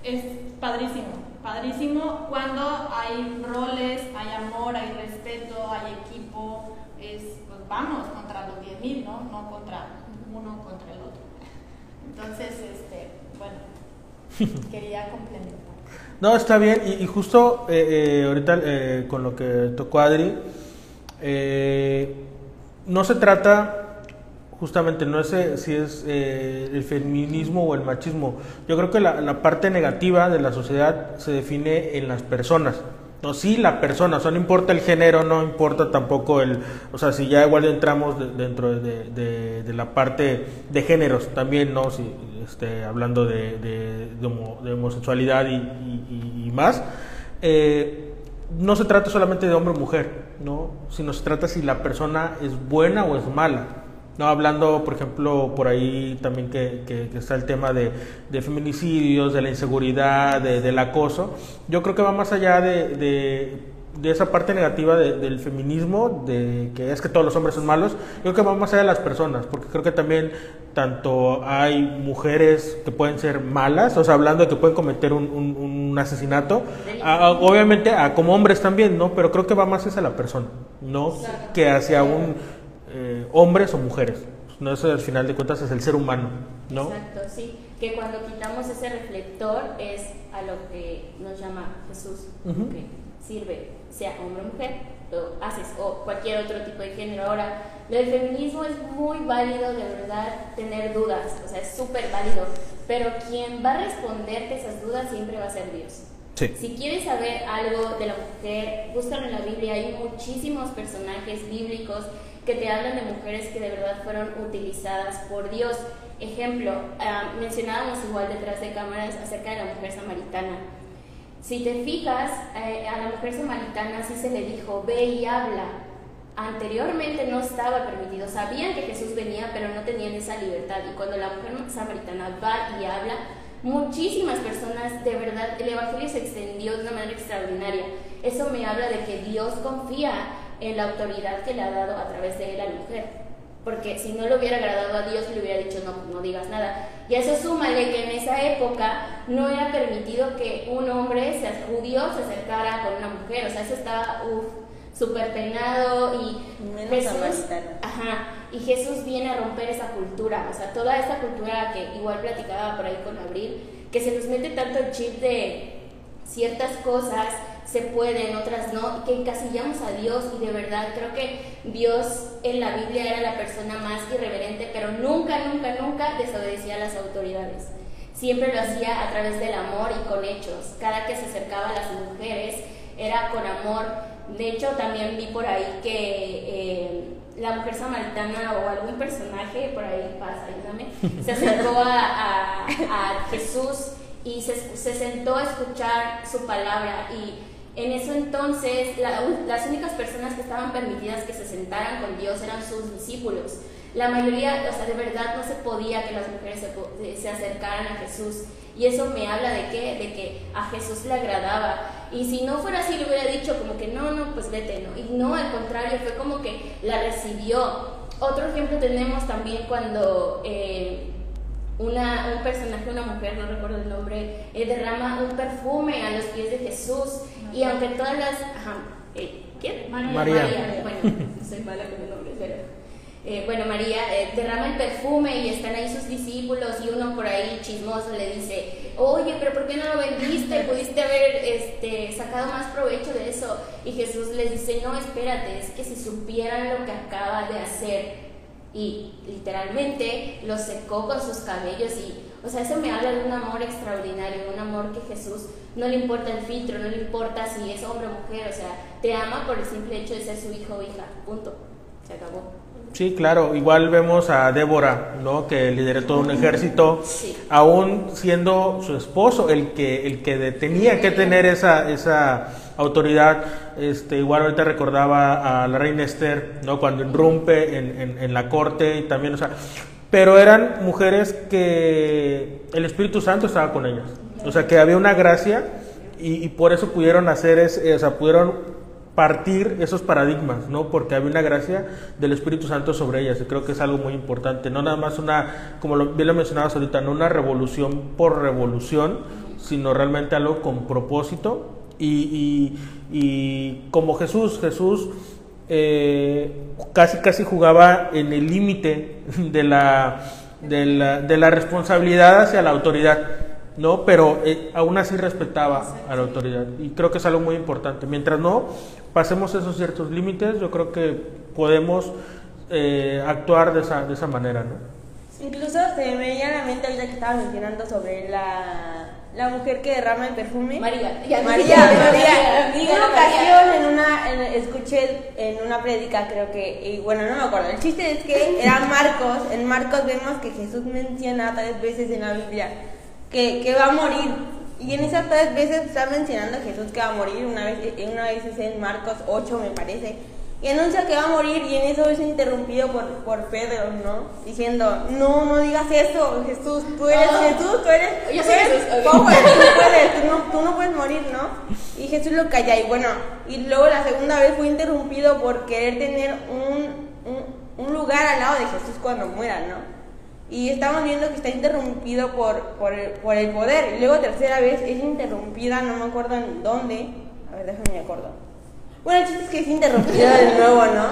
[SPEAKER 5] es padrísimo padrísimo cuando hay roles, hay amor, hay respeto, hay equipo, es, pues vamos contra los 10.000, ¿no? No contra uno contra el otro. Entonces, este, bueno, quería complementar.
[SPEAKER 1] No, está bien, y, justo eh, eh, ahorita eh, con lo que tocó Adri, no se trata justamente no sé si es eh, el feminismo o el machismo. Yo creo que la, parte negativa de la sociedad se define en las personas. No, sí, la persona, o sea, no importa el género, no importa tampoco el, o sea, si ya igual entramos dentro de, la parte de géneros también, ¿no? Si, este, hablando de, homosexualidad y, más, eh, no se trata solamente de hombre o mujer, ¿no? Sino se trata si la persona es buena o es mala. No, hablando, por ejemplo, por ahí también que, está el tema de, feminicidios, de la inseguridad, del acoso. Yo creo que va más allá de, esa parte negativa del feminismo, de que es que todos los hombres son malos. Creo que va más allá de las personas, porque creo que también tanto hay mujeres que pueden ser malas, o sea, hablando de que pueden cometer un, asesinato, obviamente a, como hombres también, ¿no? Pero creo que va más hacia la persona, ¿no? Que hacia un eh, hombres o mujeres. No, eso al final de cuentas es el ser humano, ¿no?
[SPEAKER 3] Exacto, sí. Que cuando quitamos ese reflector es a lo que nos llama Jesús, que sirve, sea hombre o mujer, lo haces, o cualquier otro tipo de género. Ahora, lo del feminismo es muy válido, de verdad, tener dudas, o sea, es súper válido, pero quien va a responderte esas dudas siempre va a ser Dios. Si quieres saber algo de la mujer, búscalo en la Biblia, hay muchísimos personajes bíblicos que te hablan de mujeres que de verdad fueron utilizadas por Dios. Ejemplo, ah, mencionábamos igual detrás de cámaras acerca de la mujer samaritana. Si te fijas, eh, a la mujer samaritana sí se le dijo, ve y habla. Anteriormente no estaba permitido, sabían que Jesús venía, pero no tenían esa libertad. Y cuando la mujer samaritana va y habla, muchísimas personas, de verdad, el Evangelio se extendió de una manera extraordinaria. Eso me habla de que Dios confía en la autoridad que le ha dado a través de él a la mujer. Porque si no le hubiera agradado a Dios, le hubiera dicho, no, no digas nada. Y a eso súmale que en esa época no era permitido que un hombre sea judío se acercara con una mujer. O sea, eso estaba súper penado y Jesús, ajá, y Jesús viene a romper esa cultura. O sea, toda esta cultura que igual platicaba por ahí con Abril, que se nos mete tanto el chip de ciertas cosas se pueden, otras no, que encasillamos a Dios y de verdad creo que Dios en la Biblia era la persona más irreverente, pero nunca, nunca, nunca desobedecía a las autoridades. Siempre lo hacía a través del amor y con hechos. Cada que se acercaba a las mujeres era con amor. De hecho, también vi por ahí que eh, la mujer samaritana o algún personaje, por ahí pasa, ayúdame, se acercó a, a, Jesús y se, se, sentó a escuchar su palabra y en eso entonces, las únicas personas que estaban permitidas que se sentaran con Dios eran sus discípulos. La mayoría, o sea, de verdad no se podía que las mujeres se, se acercaran a Jesús. Y eso me habla de qué? De que a Jesús le agradaba. Y si no fuera así, le hubiera dicho como que no, no, pues vete, ¿no? Y no, al contrario, fue como que la recibió. Otro ejemplo tenemos también cuando eh, una, un personaje, una mujer, no recuerdo el nombre, eh, derrama un perfume a los pies de Jesús. Y aunque todas las... Ajá, eh, ¿Quién?
[SPEAKER 1] María. María.
[SPEAKER 3] Bueno, soy mala con el nombre, pero... Eh, bueno, María derrama el perfume y están ahí sus discípulos y uno por ahí chismoso le dice, oye, pero ¿por qué no lo vendiste? Pudiste haber este, sacado más provecho de eso. Y Jesús les dice, no, espérate, es que si supieran lo que acaba de hacer, y literalmente lo secó con sus cabellos y, o sea, eso me habla de un amor extraordinario, un amor que Jesús no le importa el filtro, no le importa si es hombre o mujer, o sea, te ama por el simple hecho de ser su hijo o hija, punto. se acabó.
[SPEAKER 1] Sí, claro. Igual vemos a Débora, ¿no? Que lideró todo un ejército,
[SPEAKER 3] Sí.
[SPEAKER 1] aún siendo su esposo el que el que tenía que tener esa esa autoridad. Este, igual ahorita recordaba a la reina Esther, ¿no? Cuando irrumpe en, en, en la corte y también, o sea, pero eran mujeres que el Espíritu Santo estaba con ellas. O sea, que había una gracia y, y por eso pudieron hacer, es, o sea, pudieron partir esos paradigmas, ¿no? Porque había una gracia del Espíritu Santo sobre ellas y creo que es algo muy importante. No nada más una, como lo, bien lo mencionabas ahorita, no una revolución por revolución, sino realmente algo con propósito y, y- y como Jesús, Jesús eh, casi casi jugaba en el límite de la, de, la, de la responsabilidad hacia la autoridad, ¿no? Pero eh, aún así respetaba a la autoridad y creo que es algo muy importante. Mientras no pasemos esos ciertos límites, yo creo que podemos eh, actuar de esa, de esa manera, ¿no?
[SPEAKER 4] Incluso se me la mente ahorita que estaba mencionando sobre la, la mujer que derrama el perfume.
[SPEAKER 3] María, ya
[SPEAKER 4] María, María.
[SPEAKER 3] María,
[SPEAKER 4] En
[SPEAKER 3] ya
[SPEAKER 4] una ocasión, en una, en- escuché en una prédica, creo que, y bueno, no me acuerdo. El chiste es que era Marcos. En Marcos vemos que Jesús menciona tres veces en la Biblia que, que va a morir. Y en esas tres veces está mencionando a Jesús que va a morir. Una vez, una vez es en Marcos 8, me parece. Y anuncia que va a morir y en eso es interrumpido por, por Pedro, ¿no? Diciendo, no, no digas eso, Jesús, tú eres
[SPEAKER 3] Ah.
[SPEAKER 4] Jesús, tú eres,
[SPEAKER 3] Yo
[SPEAKER 4] tú eres
[SPEAKER 3] Jesús, ok.
[SPEAKER 4] power, tú puedes, tú no, tú no puedes morir, ¿no? Y Jesús lo calla y bueno, y luego la segunda vez fue interrumpido por querer tener un, un, un lugar al lado de Jesús cuando muera, ¿no? Y estamos viendo que está interrumpido por, por, el, por el poder. Y luego tercera vez es interrumpida, no me acuerdo en dónde. A ver, déjame me acuerdo. Bueno, el chiste es que es interrumpida de nuevo, ¿no?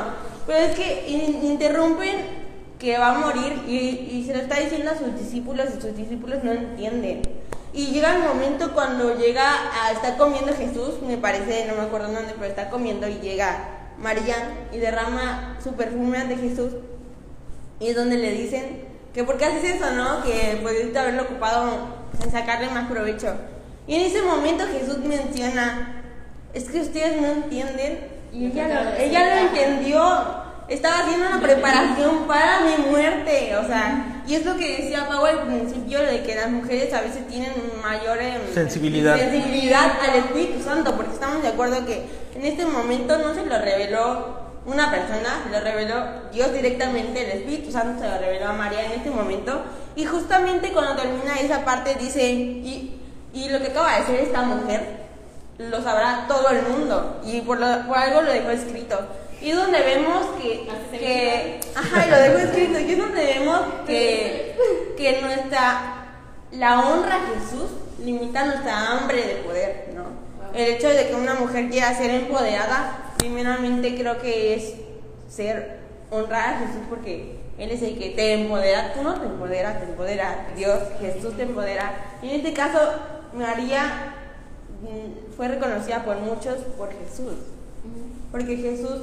[SPEAKER 4] Pero es que in- interrumpen que va a morir y, y se lo está diciendo a sus discípulos y sus discípulos no entienden. Y llega el momento cuando llega a estar comiendo Jesús, me parece, no me acuerdo dónde, pero está comiendo y llega María y derrama su perfume ante Jesús. Y es donde le dicen que por qué haces eso, ¿no? Que pudiste haberlo ocupado en sacarle más provecho. Y en ese momento Jesús menciona, es que ustedes no entienden. Y ella lo, ella lo entendió. Estaba haciendo una preparación para mi muerte. O sea, y es lo que decía Pau al principio, de que las mujeres a veces tienen mayor em,
[SPEAKER 1] Sensibilidad.
[SPEAKER 4] sensibilidad al Espíritu Santo, porque estamos de acuerdo que en este momento no se lo reveló una persona, se lo reveló Dios directamente, el Espíritu Santo se lo reveló a María en este momento. Y justamente cuando termina esa parte dice, y, y lo que acaba de decir esta mujer, lo sabrá todo el mundo, y por, lo- por algo lo dejó escrito. Y es donde vemos que, que ajá, y lo dejó escrito, y es donde vemos que, que nuestra, la honra a Jesús limita nuestra hambre de poder, ¿no? El hecho de que una mujer quiera ser empoderada, primeramente creo que es ser honrar a Jesús porque Él es el que te empodera, tú no te empoderas, te empodera Dios, Jesús te empodera. Y en este caso, María fue reconocida por muchos por Jesús, porque Jesús,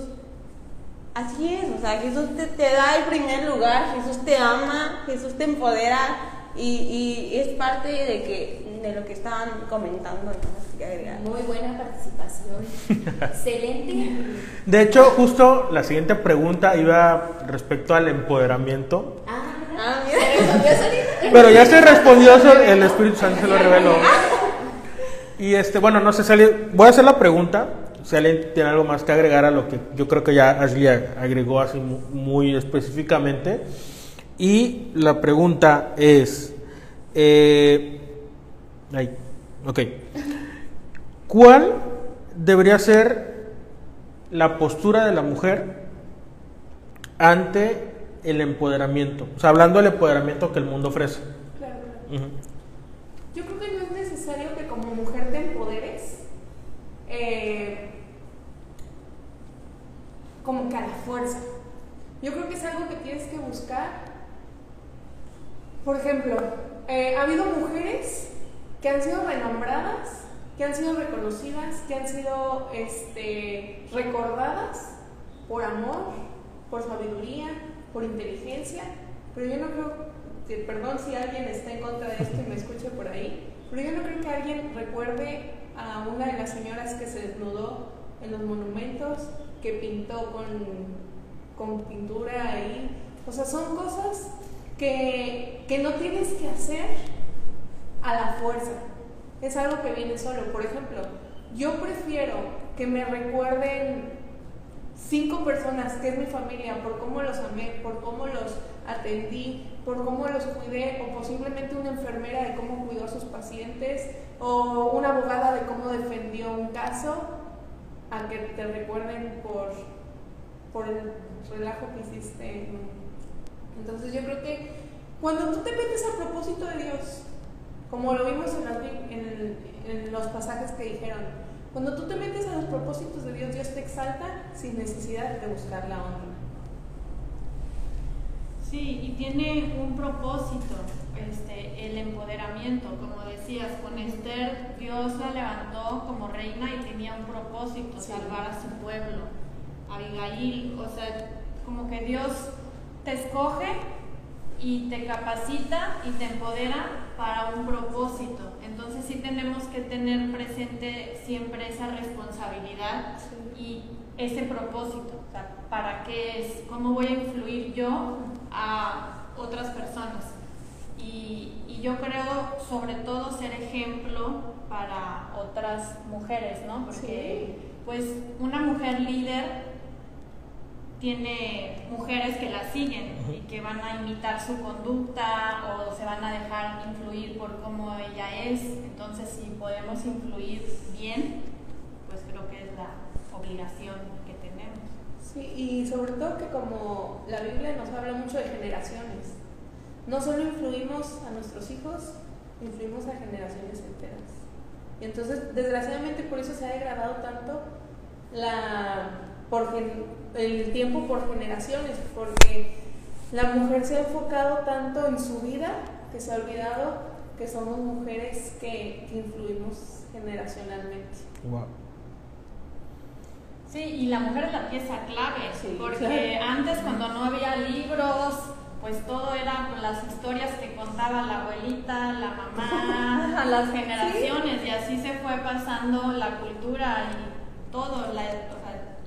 [SPEAKER 4] así es, o sea, Jesús te, te da el primer lugar, Jesús te ama, Jesús te empodera y, y es parte de, que, de lo que estaban comentando. ¿no?
[SPEAKER 3] Muy buena participación. Excelente.
[SPEAKER 1] De hecho, justo la siguiente pregunta iba respecto al empoderamiento.
[SPEAKER 3] Ah,
[SPEAKER 4] Ah,
[SPEAKER 3] ¿se
[SPEAKER 4] mira.
[SPEAKER 1] Pero ya se respondió, eso, el Espíritu Santo se lo reveló. Y este, bueno, no sé si alguien, voy a hacer la pregunta, si alguien tiene algo más que agregar a lo que yo creo que ya Ashley agregó así mu- muy específicamente. Y la pregunta es, eh, ay, ok, ¿cuál debería ser la postura de la mujer ante el empoderamiento? O sea, hablando del empoderamiento que el mundo ofrece.
[SPEAKER 2] Claro. Yo creo que no es necesario que como mujer te empoderes eh, como que a fuerza. Yo creo que es algo que tienes que buscar. Por ejemplo, eh, ha habido mujeres que han sido renombradas, que han sido reconocidas, que han sido este, recordadas por amor, por sabiduría, por inteligencia, pero yo no creo, perdón si alguien está en contra de esto y me escuche por ahí, pero yo no creo que alguien recuerde a una de las señoras que se desnudó en los monumentos, que pintó con, con pintura ahí. O sea, son cosas que, que no tienes que hacer a la fuerza. Es algo que viene solo. Por ejemplo, yo prefiero que me recuerden cinco personas, que es mi familia, por cómo los amé, por cómo los atendí, por cómo los cuidé, o posiblemente una enfermera de cómo cuidó a sus pacientes, o una abogada de cómo defendió un caso, a que te recuerden por, por el relajo que hiciste. Entonces yo creo que cuando tú te metes al propósito de Dios, como lo vimos en, en los pasajes que dijeron, cuando tú te metes a los propósitos de Dios, Dios te exalta sin necesidad de buscar la honra.
[SPEAKER 5] Sí, y tiene un propósito, este, el empoderamiento, como decías, con Esther Dios la levantó como reina y tenía un propósito, salvar a su pueblo. Abigail, o sea, como que Dios te escoge y te capacita y te empodera para un propósito. Entonces sí tenemos que tener presente siempre esa responsabilidad y ese propósito. O sea, ¿para qué es? ¿Cómo voy a influir yo a otras personas? Y, y, yo creo sobre todo ser ejemplo para otras mujeres, ¿no? Porque pues una mujer líder tiene mujeres que la siguen y que van a imitar su conducta o se van a dejar influir por cómo ella es. Entonces, si podemos influir bien, pues creo que es la obligación que tenemos.
[SPEAKER 2] Sí, y sobre todo que como la Biblia nos habla mucho de generaciones, no solo influimos a nuestros hijos, influimos a generaciones enteras. Y entonces, desgraciadamente, por eso se ha degradado tanto la por el tiempo por generaciones, porque la mujer se ha enfocado tanto en su vida que se ha olvidado que somos mujeres que, influimos generacionalmente.
[SPEAKER 5] Sí, y la mujer es la pieza clave, porque antes cuando no había libros, pues todo era las historias que contaba la abuelita, la mamá, a las generaciones, y así se fue pasando la cultura y todo, la,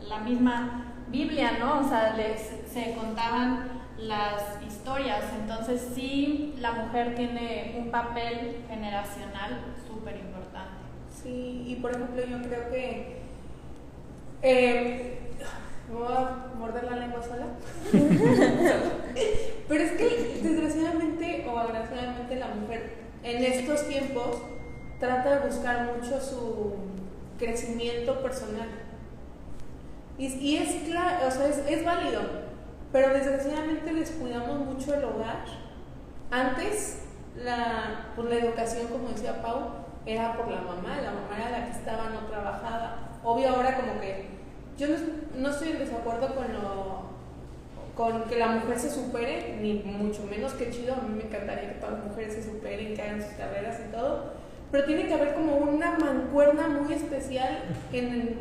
[SPEAKER 5] la misma Biblia, ¿no? O sea, les, se contaban las historias. Entonces sí, la mujer tiene un papel generacional súper importante.
[SPEAKER 2] Sí, y por ejemplo yo creo que... Eh, voy a morder la lengua sola. Pero es que desgraciadamente o agraciadamente la mujer en estos tiempos trata de buscar mucho su crecimiento personal y, es claro, o sea, es, válido, pero desgraciadamente descuidamos mucho el hogar. Antes, la, pues la educación, como decía Pau, era por la mamá, la mamá era la que estaba, no trabajaba. Obvio ahora como que yo no, estoy en desacuerdo con lo con que la mujer se supere, ni mucho menos que chido, a mí me encantaría que todas las mujeres se superen, que hagan sus carreras y todo, pero tiene que haber como una mancuerna muy especial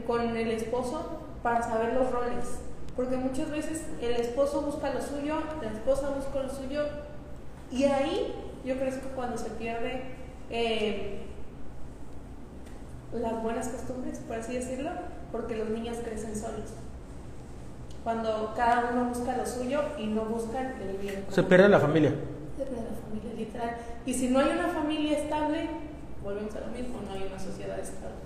[SPEAKER 2] con el esposo para saber los roles. Porque muchas veces el esposo busca lo suyo, la esposa busca lo suyo, y ahí yo creo que cuando se pierde eh, las buenas costumbres, por así decirlo, porque los niños crecen solos. Cuando cada uno busca lo suyo y no buscan el bien.
[SPEAKER 1] Se pierde la familia.
[SPEAKER 2] Se pierde la familia, literal. Y si no hay una familia estable, volvemos a lo mismo, no hay una sociedad estable.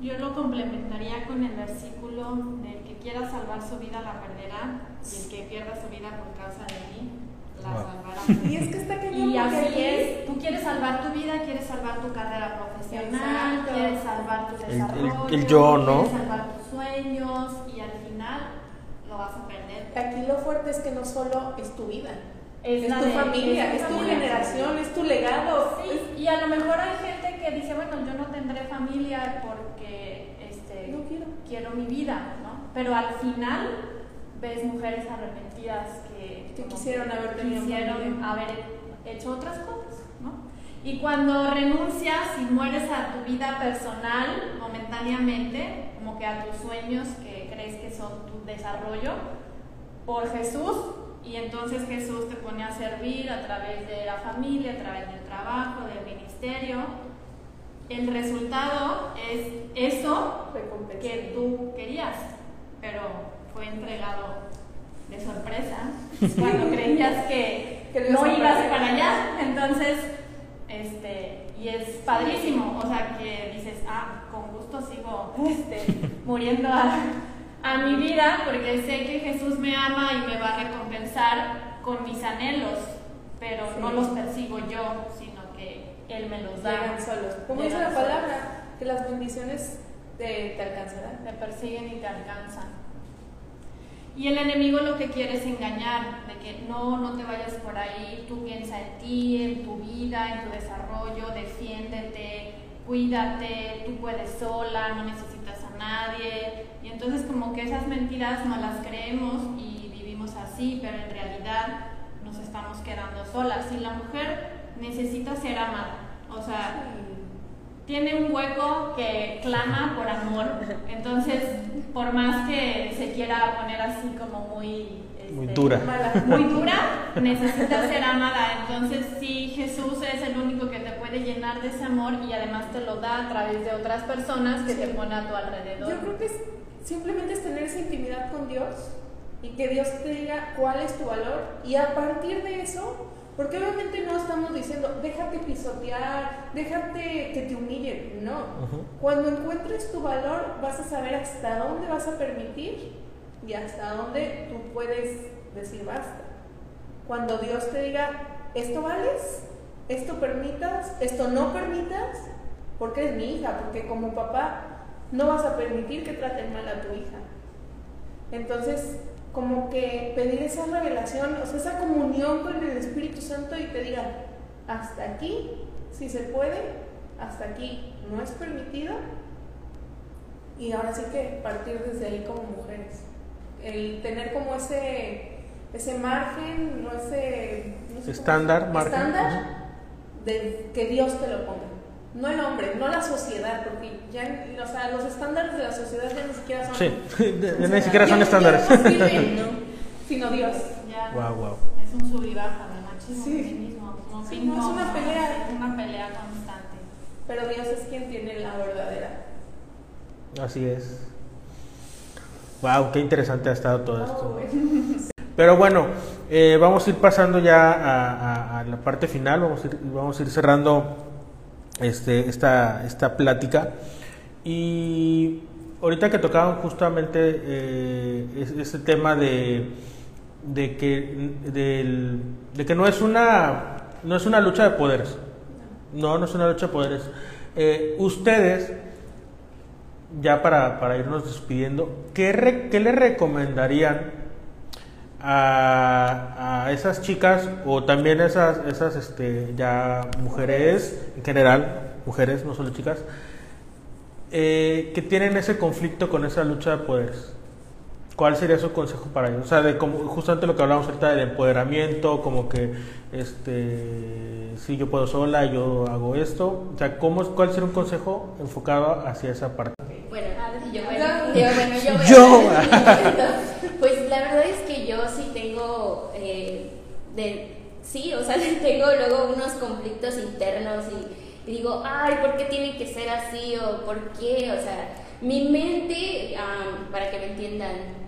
[SPEAKER 5] Yo lo complementaría con el versículo del que quiera salvar su vida la perderá y el que pierda su vida por causa de mí la salvará.
[SPEAKER 2] Y es que está
[SPEAKER 5] Y así es, tú quieres salvar tu vida, quieres salvar tu carrera profesional, quieres salvar tu desarrollo,
[SPEAKER 1] el, yo, ¿no?
[SPEAKER 5] quieres salvar tus sueños y al final lo vas a perder.
[SPEAKER 2] Aquí lo fuerte es que no solo es tu vida, es, tu familia, es, tu generación, es tu legado.
[SPEAKER 5] Sí, y a lo mejor hay gente que dice, bueno, yo no tendré familia porque este,
[SPEAKER 2] no quiero.
[SPEAKER 5] quiero mi vida, ¿no? Pero al final ves mujeres arrepentidas que,
[SPEAKER 2] quisieron haber
[SPEAKER 5] quisieron haber hecho otras cosas, ¿no? Y cuando renuncias y mueres a tu vida personal momentáneamente, como que a tus sueños que crees que son tu desarrollo, por Jesús, y entonces Jesús te pone a servir a través de la familia, a través del trabajo, del ministerio. El resultado es eso que tú querías, pero fue entregado de sorpresa cuando creías que, no
[SPEAKER 2] ibas
[SPEAKER 5] para allá. Entonces, este, y es padrísimo, o sea, que dices, ah, con gusto sigo este, muriendo a, a mi vida porque sé que Jesús me ama y me va a recompensar con mis anhelos, pero no los persigo yo, sino que Él me los da.
[SPEAKER 2] Llegan solos. Como dice la
[SPEAKER 5] solos.
[SPEAKER 2] palabra, que las bendiciones te, te alcanzarán.
[SPEAKER 5] te persiguen y te alcanzan. Y el enemigo lo que quiere es engañar, de que no, no te vayas por ahí, tú piensa en ti, en tu vida, en tu desarrollo, defiéndete, cuídate, tú puedes sola, no necesitas a nadie. Y entonces como que esas mentiras no las creemos y vivimos así, pero en realidad nos estamos quedando solas. Y la mujer necesita ser amada, o sea, tiene un hueco que clama por amor. Entonces, por más que se quiera poner así como muy...
[SPEAKER 1] Muy
[SPEAKER 5] este,
[SPEAKER 1] dura.
[SPEAKER 2] Mala.
[SPEAKER 5] Muy dura, necesita ser amada. Entonces, sí, Jesús es el único que te puede llenar de ese amor y además te lo da a través de otras personas que te pone a tu alrededor.
[SPEAKER 2] Yo creo que es, simplemente es tener esa intimidad con Dios y que Dios te diga cuál es tu valor y a partir de eso, porque obviamente no estamos diciendo déjate pisotear, déjate que te humillen, no. Cuando encuentres tu valor vas a saber hasta dónde vas a permitir y hasta dónde tú puedes decir basta. Cuando Dios te diga esto vales, esto permitas, esto no permitas, porque eres mi hija, porque como papá no vas a permitir que traten mal a tu hija. Entonces, como que pedir esa revelación, o sea, esa comunión con el Espíritu Santo y te diga, hasta aquí, si se puede, hasta aquí no es permitido. Y ahora sí que partir desde ahí como mujeres. El tener como ese, ese margen, no ese no sé cómo-
[SPEAKER 1] Estándar, margen,
[SPEAKER 2] estándar de que Dios te lo ponga. No el hombre, no la sociedad, porque ya, o sea, los estándares de la sociedad ya ni siquiera son.
[SPEAKER 1] Sí, de- de- ni siquiera son estándares.
[SPEAKER 2] ya no sirven, sino Dios.
[SPEAKER 5] Ya.
[SPEAKER 1] Wow, wow.
[SPEAKER 5] Es un sub y baja del machismo
[SPEAKER 2] Sí.
[SPEAKER 5] ping
[SPEAKER 2] no, es una pelea.
[SPEAKER 5] Una pelea constante.
[SPEAKER 2] Pero Dios es quien tiene la verdadera.
[SPEAKER 1] Así es. Wow, qué interesante ha estado todo esto. Pero bueno, eh, vamos a ir pasando ya a, a- a la parte final, vamos a ir, vamos a ir cerrando este, esta, esta plática. Y ahorita que tocaban justamente eh, es- ese tema de, de, que, del- de que no es, una, no es una lucha de poderes. No, no es una lucha de poderes. Eh, ustedes, ya para, para irnos despidiendo, ¿qué, re- qué le recomendarían a, a esas chicas o también esas, esas este, ya mujeres en general, mujeres, no solo chicas, eh, que tienen ese conflicto con esa lucha de poderes? ¿Cuál sería su consejo para ellos? O sea, de como, justamente lo que hablamos ahorita del empoderamiento, como que, este, si yo puedo sola, yo hago esto. O sea, ¿cómo, ¿cuál sería un consejo enfocado hacia esa parte?
[SPEAKER 3] Bueno, yo, bueno, yo, bueno, yo, Pues la verdad es que yo sí tengo, eh, de, sí, o sea, tengo luego unos conflictos internos y, y digo, ay, ¿por qué tiene que ser así? O ¿por qué? O sea, mi mente, am, para que me entiendan,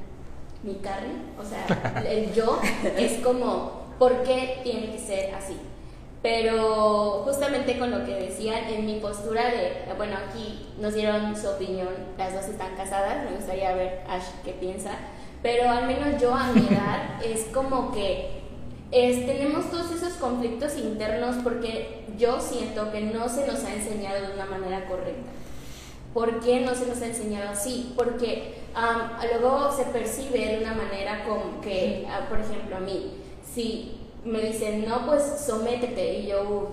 [SPEAKER 3] mi carne, o sea, el yo es como, ¿por qué tiene que ser así? Pero justamente con lo que decían, en mi postura de, bueno, aquí nos dieron su opinión, las dos están casadas, me gustaría ver Ash qué piensa, pero al menos yo a mi edad es como que es, tenemos todos esos conflictos internos porque yo siento que no se nos ha enseñado de una manera correcta. ¿Por qué no se nos ha enseñado así? Porque am, luego se percibe de una manera como que, ah, por ejemplo, a mí, si me dicen, no, pues sométete, y yo, "Uh,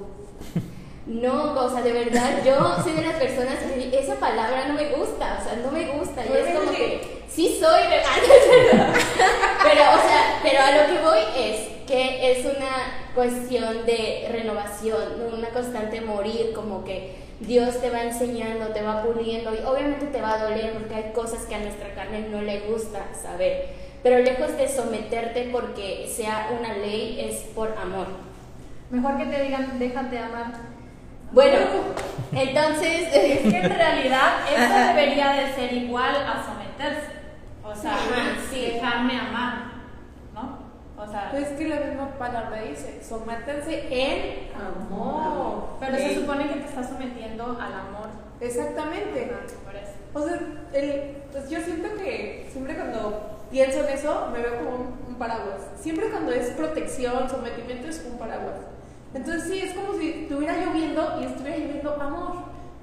[SPEAKER 3] no, o sea, de verdad, yo soy de las personas que esa palabra no me gusta, o sea, no me gusta, y es como que, sí soy vegana, pero, o sea, pero a lo que voy es que es una cuestión de renovación, una constante morir, como que Dios te va enseñando, te va puliendo y obviamente te va a doler porque hay cosas que a nuestra carne no le gusta saber. Pero lejos de someterte porque sea una ley es por amor.
[SPEAKER 5] Mejor que te digan, déjate amar.
[SPEAKER 3] Bueno, entonces,
[SPEAKER 5] Es que en realidad eso debería de ser igual a someterse. O sea,
[SPEAKER 3] Sí.
[SPEAKER 5] dejarme amar. O sea,
[SPEAKER 2] Pues es que la misma palabra dice, sométanse en amor.
[SPEAKER 5] pero se supone que te estás sometiendo al amor.
[SPEAKER 2] Exactamente. O sea, el, pues yo siento que siempre cuando pienso en eso, me veo como un, un paraguas. Siempre cuando es protección, sometimiento, es un paraguas. Entonces sí, es como si estuviera lloviendo y estuviera lloviendo amor.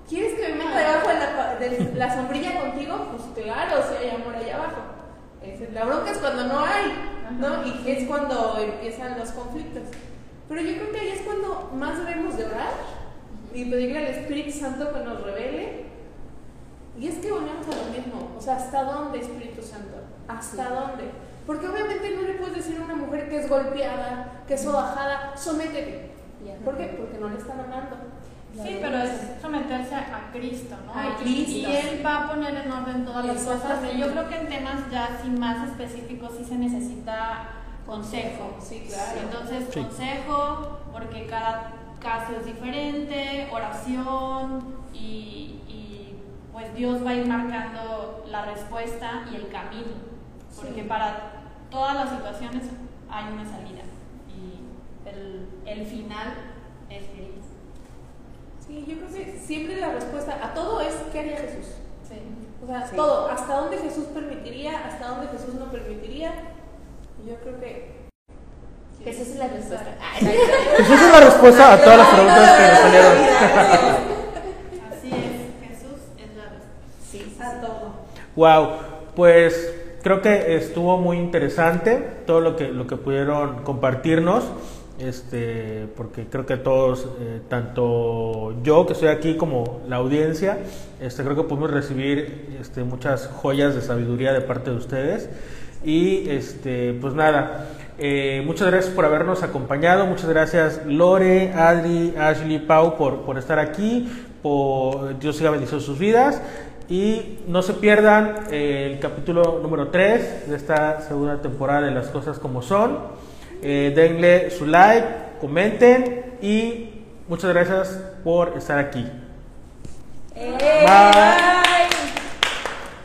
[SPEAKER 2] ¿Quieres que me meta debajo de la, de la sombrilla contigo? Pues claro, si hay amor allá abajo. La bronca es cuando no hay, ¿no? Y es cuando empiezan los conflictos. Pero yo creo que ahí es cuando más debemos de orar y pedirle al Espíritu Santo que nos revele y es que volvemos a lo mismo, o sea, ¿hasta dónde Espíritu Santo? ¿Hasta dónde? Porque obviamente no le puedes decir a una mujer que es golpeada, que es sobajada, sométete. ¿Por qué? Porque no le están amando.
[SPEAKER 5] Sí, pero es someterse a Cristo, ¿no?
[SPEAKER 2] A
[SPEAKER 5] Y-
[SPEAKER 2] Cristo.
[SPEAKER 5] Y Él va a poner en orden todas las cosas. Yo creo que en temas ya así más específicos sí se necesita consejo.
[SPEAKER 2] Sí, claro.
[SPEAKER 5] Entonces,
[SPEAKER 1] Sí.
[SPEAKER 5] consejo, porque cada caso es diferente, oración y, y, pues Dios va a ir marcando la respuesta y el camino. Porque
[SPEAKER 2] Sí.
[SPEAKER 5] para todas las situaciones hay una salida y el, el final es feliz.
[SPEAKER 2] Sí, yo creo que siempre la respuesta a todo es ¿qué haría Jesús?
[SPEAKER 5] Sí.
[SPEAKER 2] O sea,
[SPEAKER 4] Sí.
[SPEAKER 2] todo, hasta dónde Jesús permitiría, hasta dónde Jesús no permitiría. Yo creo que...
[SPEAKER 3] Esa es la respuesta.
[SPEAKER 1] Pues esa es la respuesta a todas las preguntas que nos salieron.
[SPEAKER 5] Así es, Jesús es la respuesta.
[SPEAKER 3] Sí.
[SPEAKER 2] A todo.
[SPEAKER 1] Wow, pues creo que estuvo muy interesante todo lo que lo que pudieron compartirnos, este, porque creo que todos, eh, tanto yo que estoy aquí como la audiencia, este, creo que pudimos recibir este, muchas joyas de sabiduría de parte de ustedes y este, pues nada. eh, muchas gracias por habernos acompañado, muchas gracias Lore, Adri, Ashley, Pau por, por estar aquí, por Dios siga bendiciendo sus vidas y no se pierdan eh, el capítulo número 3 de esta segunda temporada de Las Cosas Como Son. Eh, denle su like, comenten y muchas gracias por estar aquí.
[SPEAKER 4] ¡Eh!
[SPEAKER 1] Bye.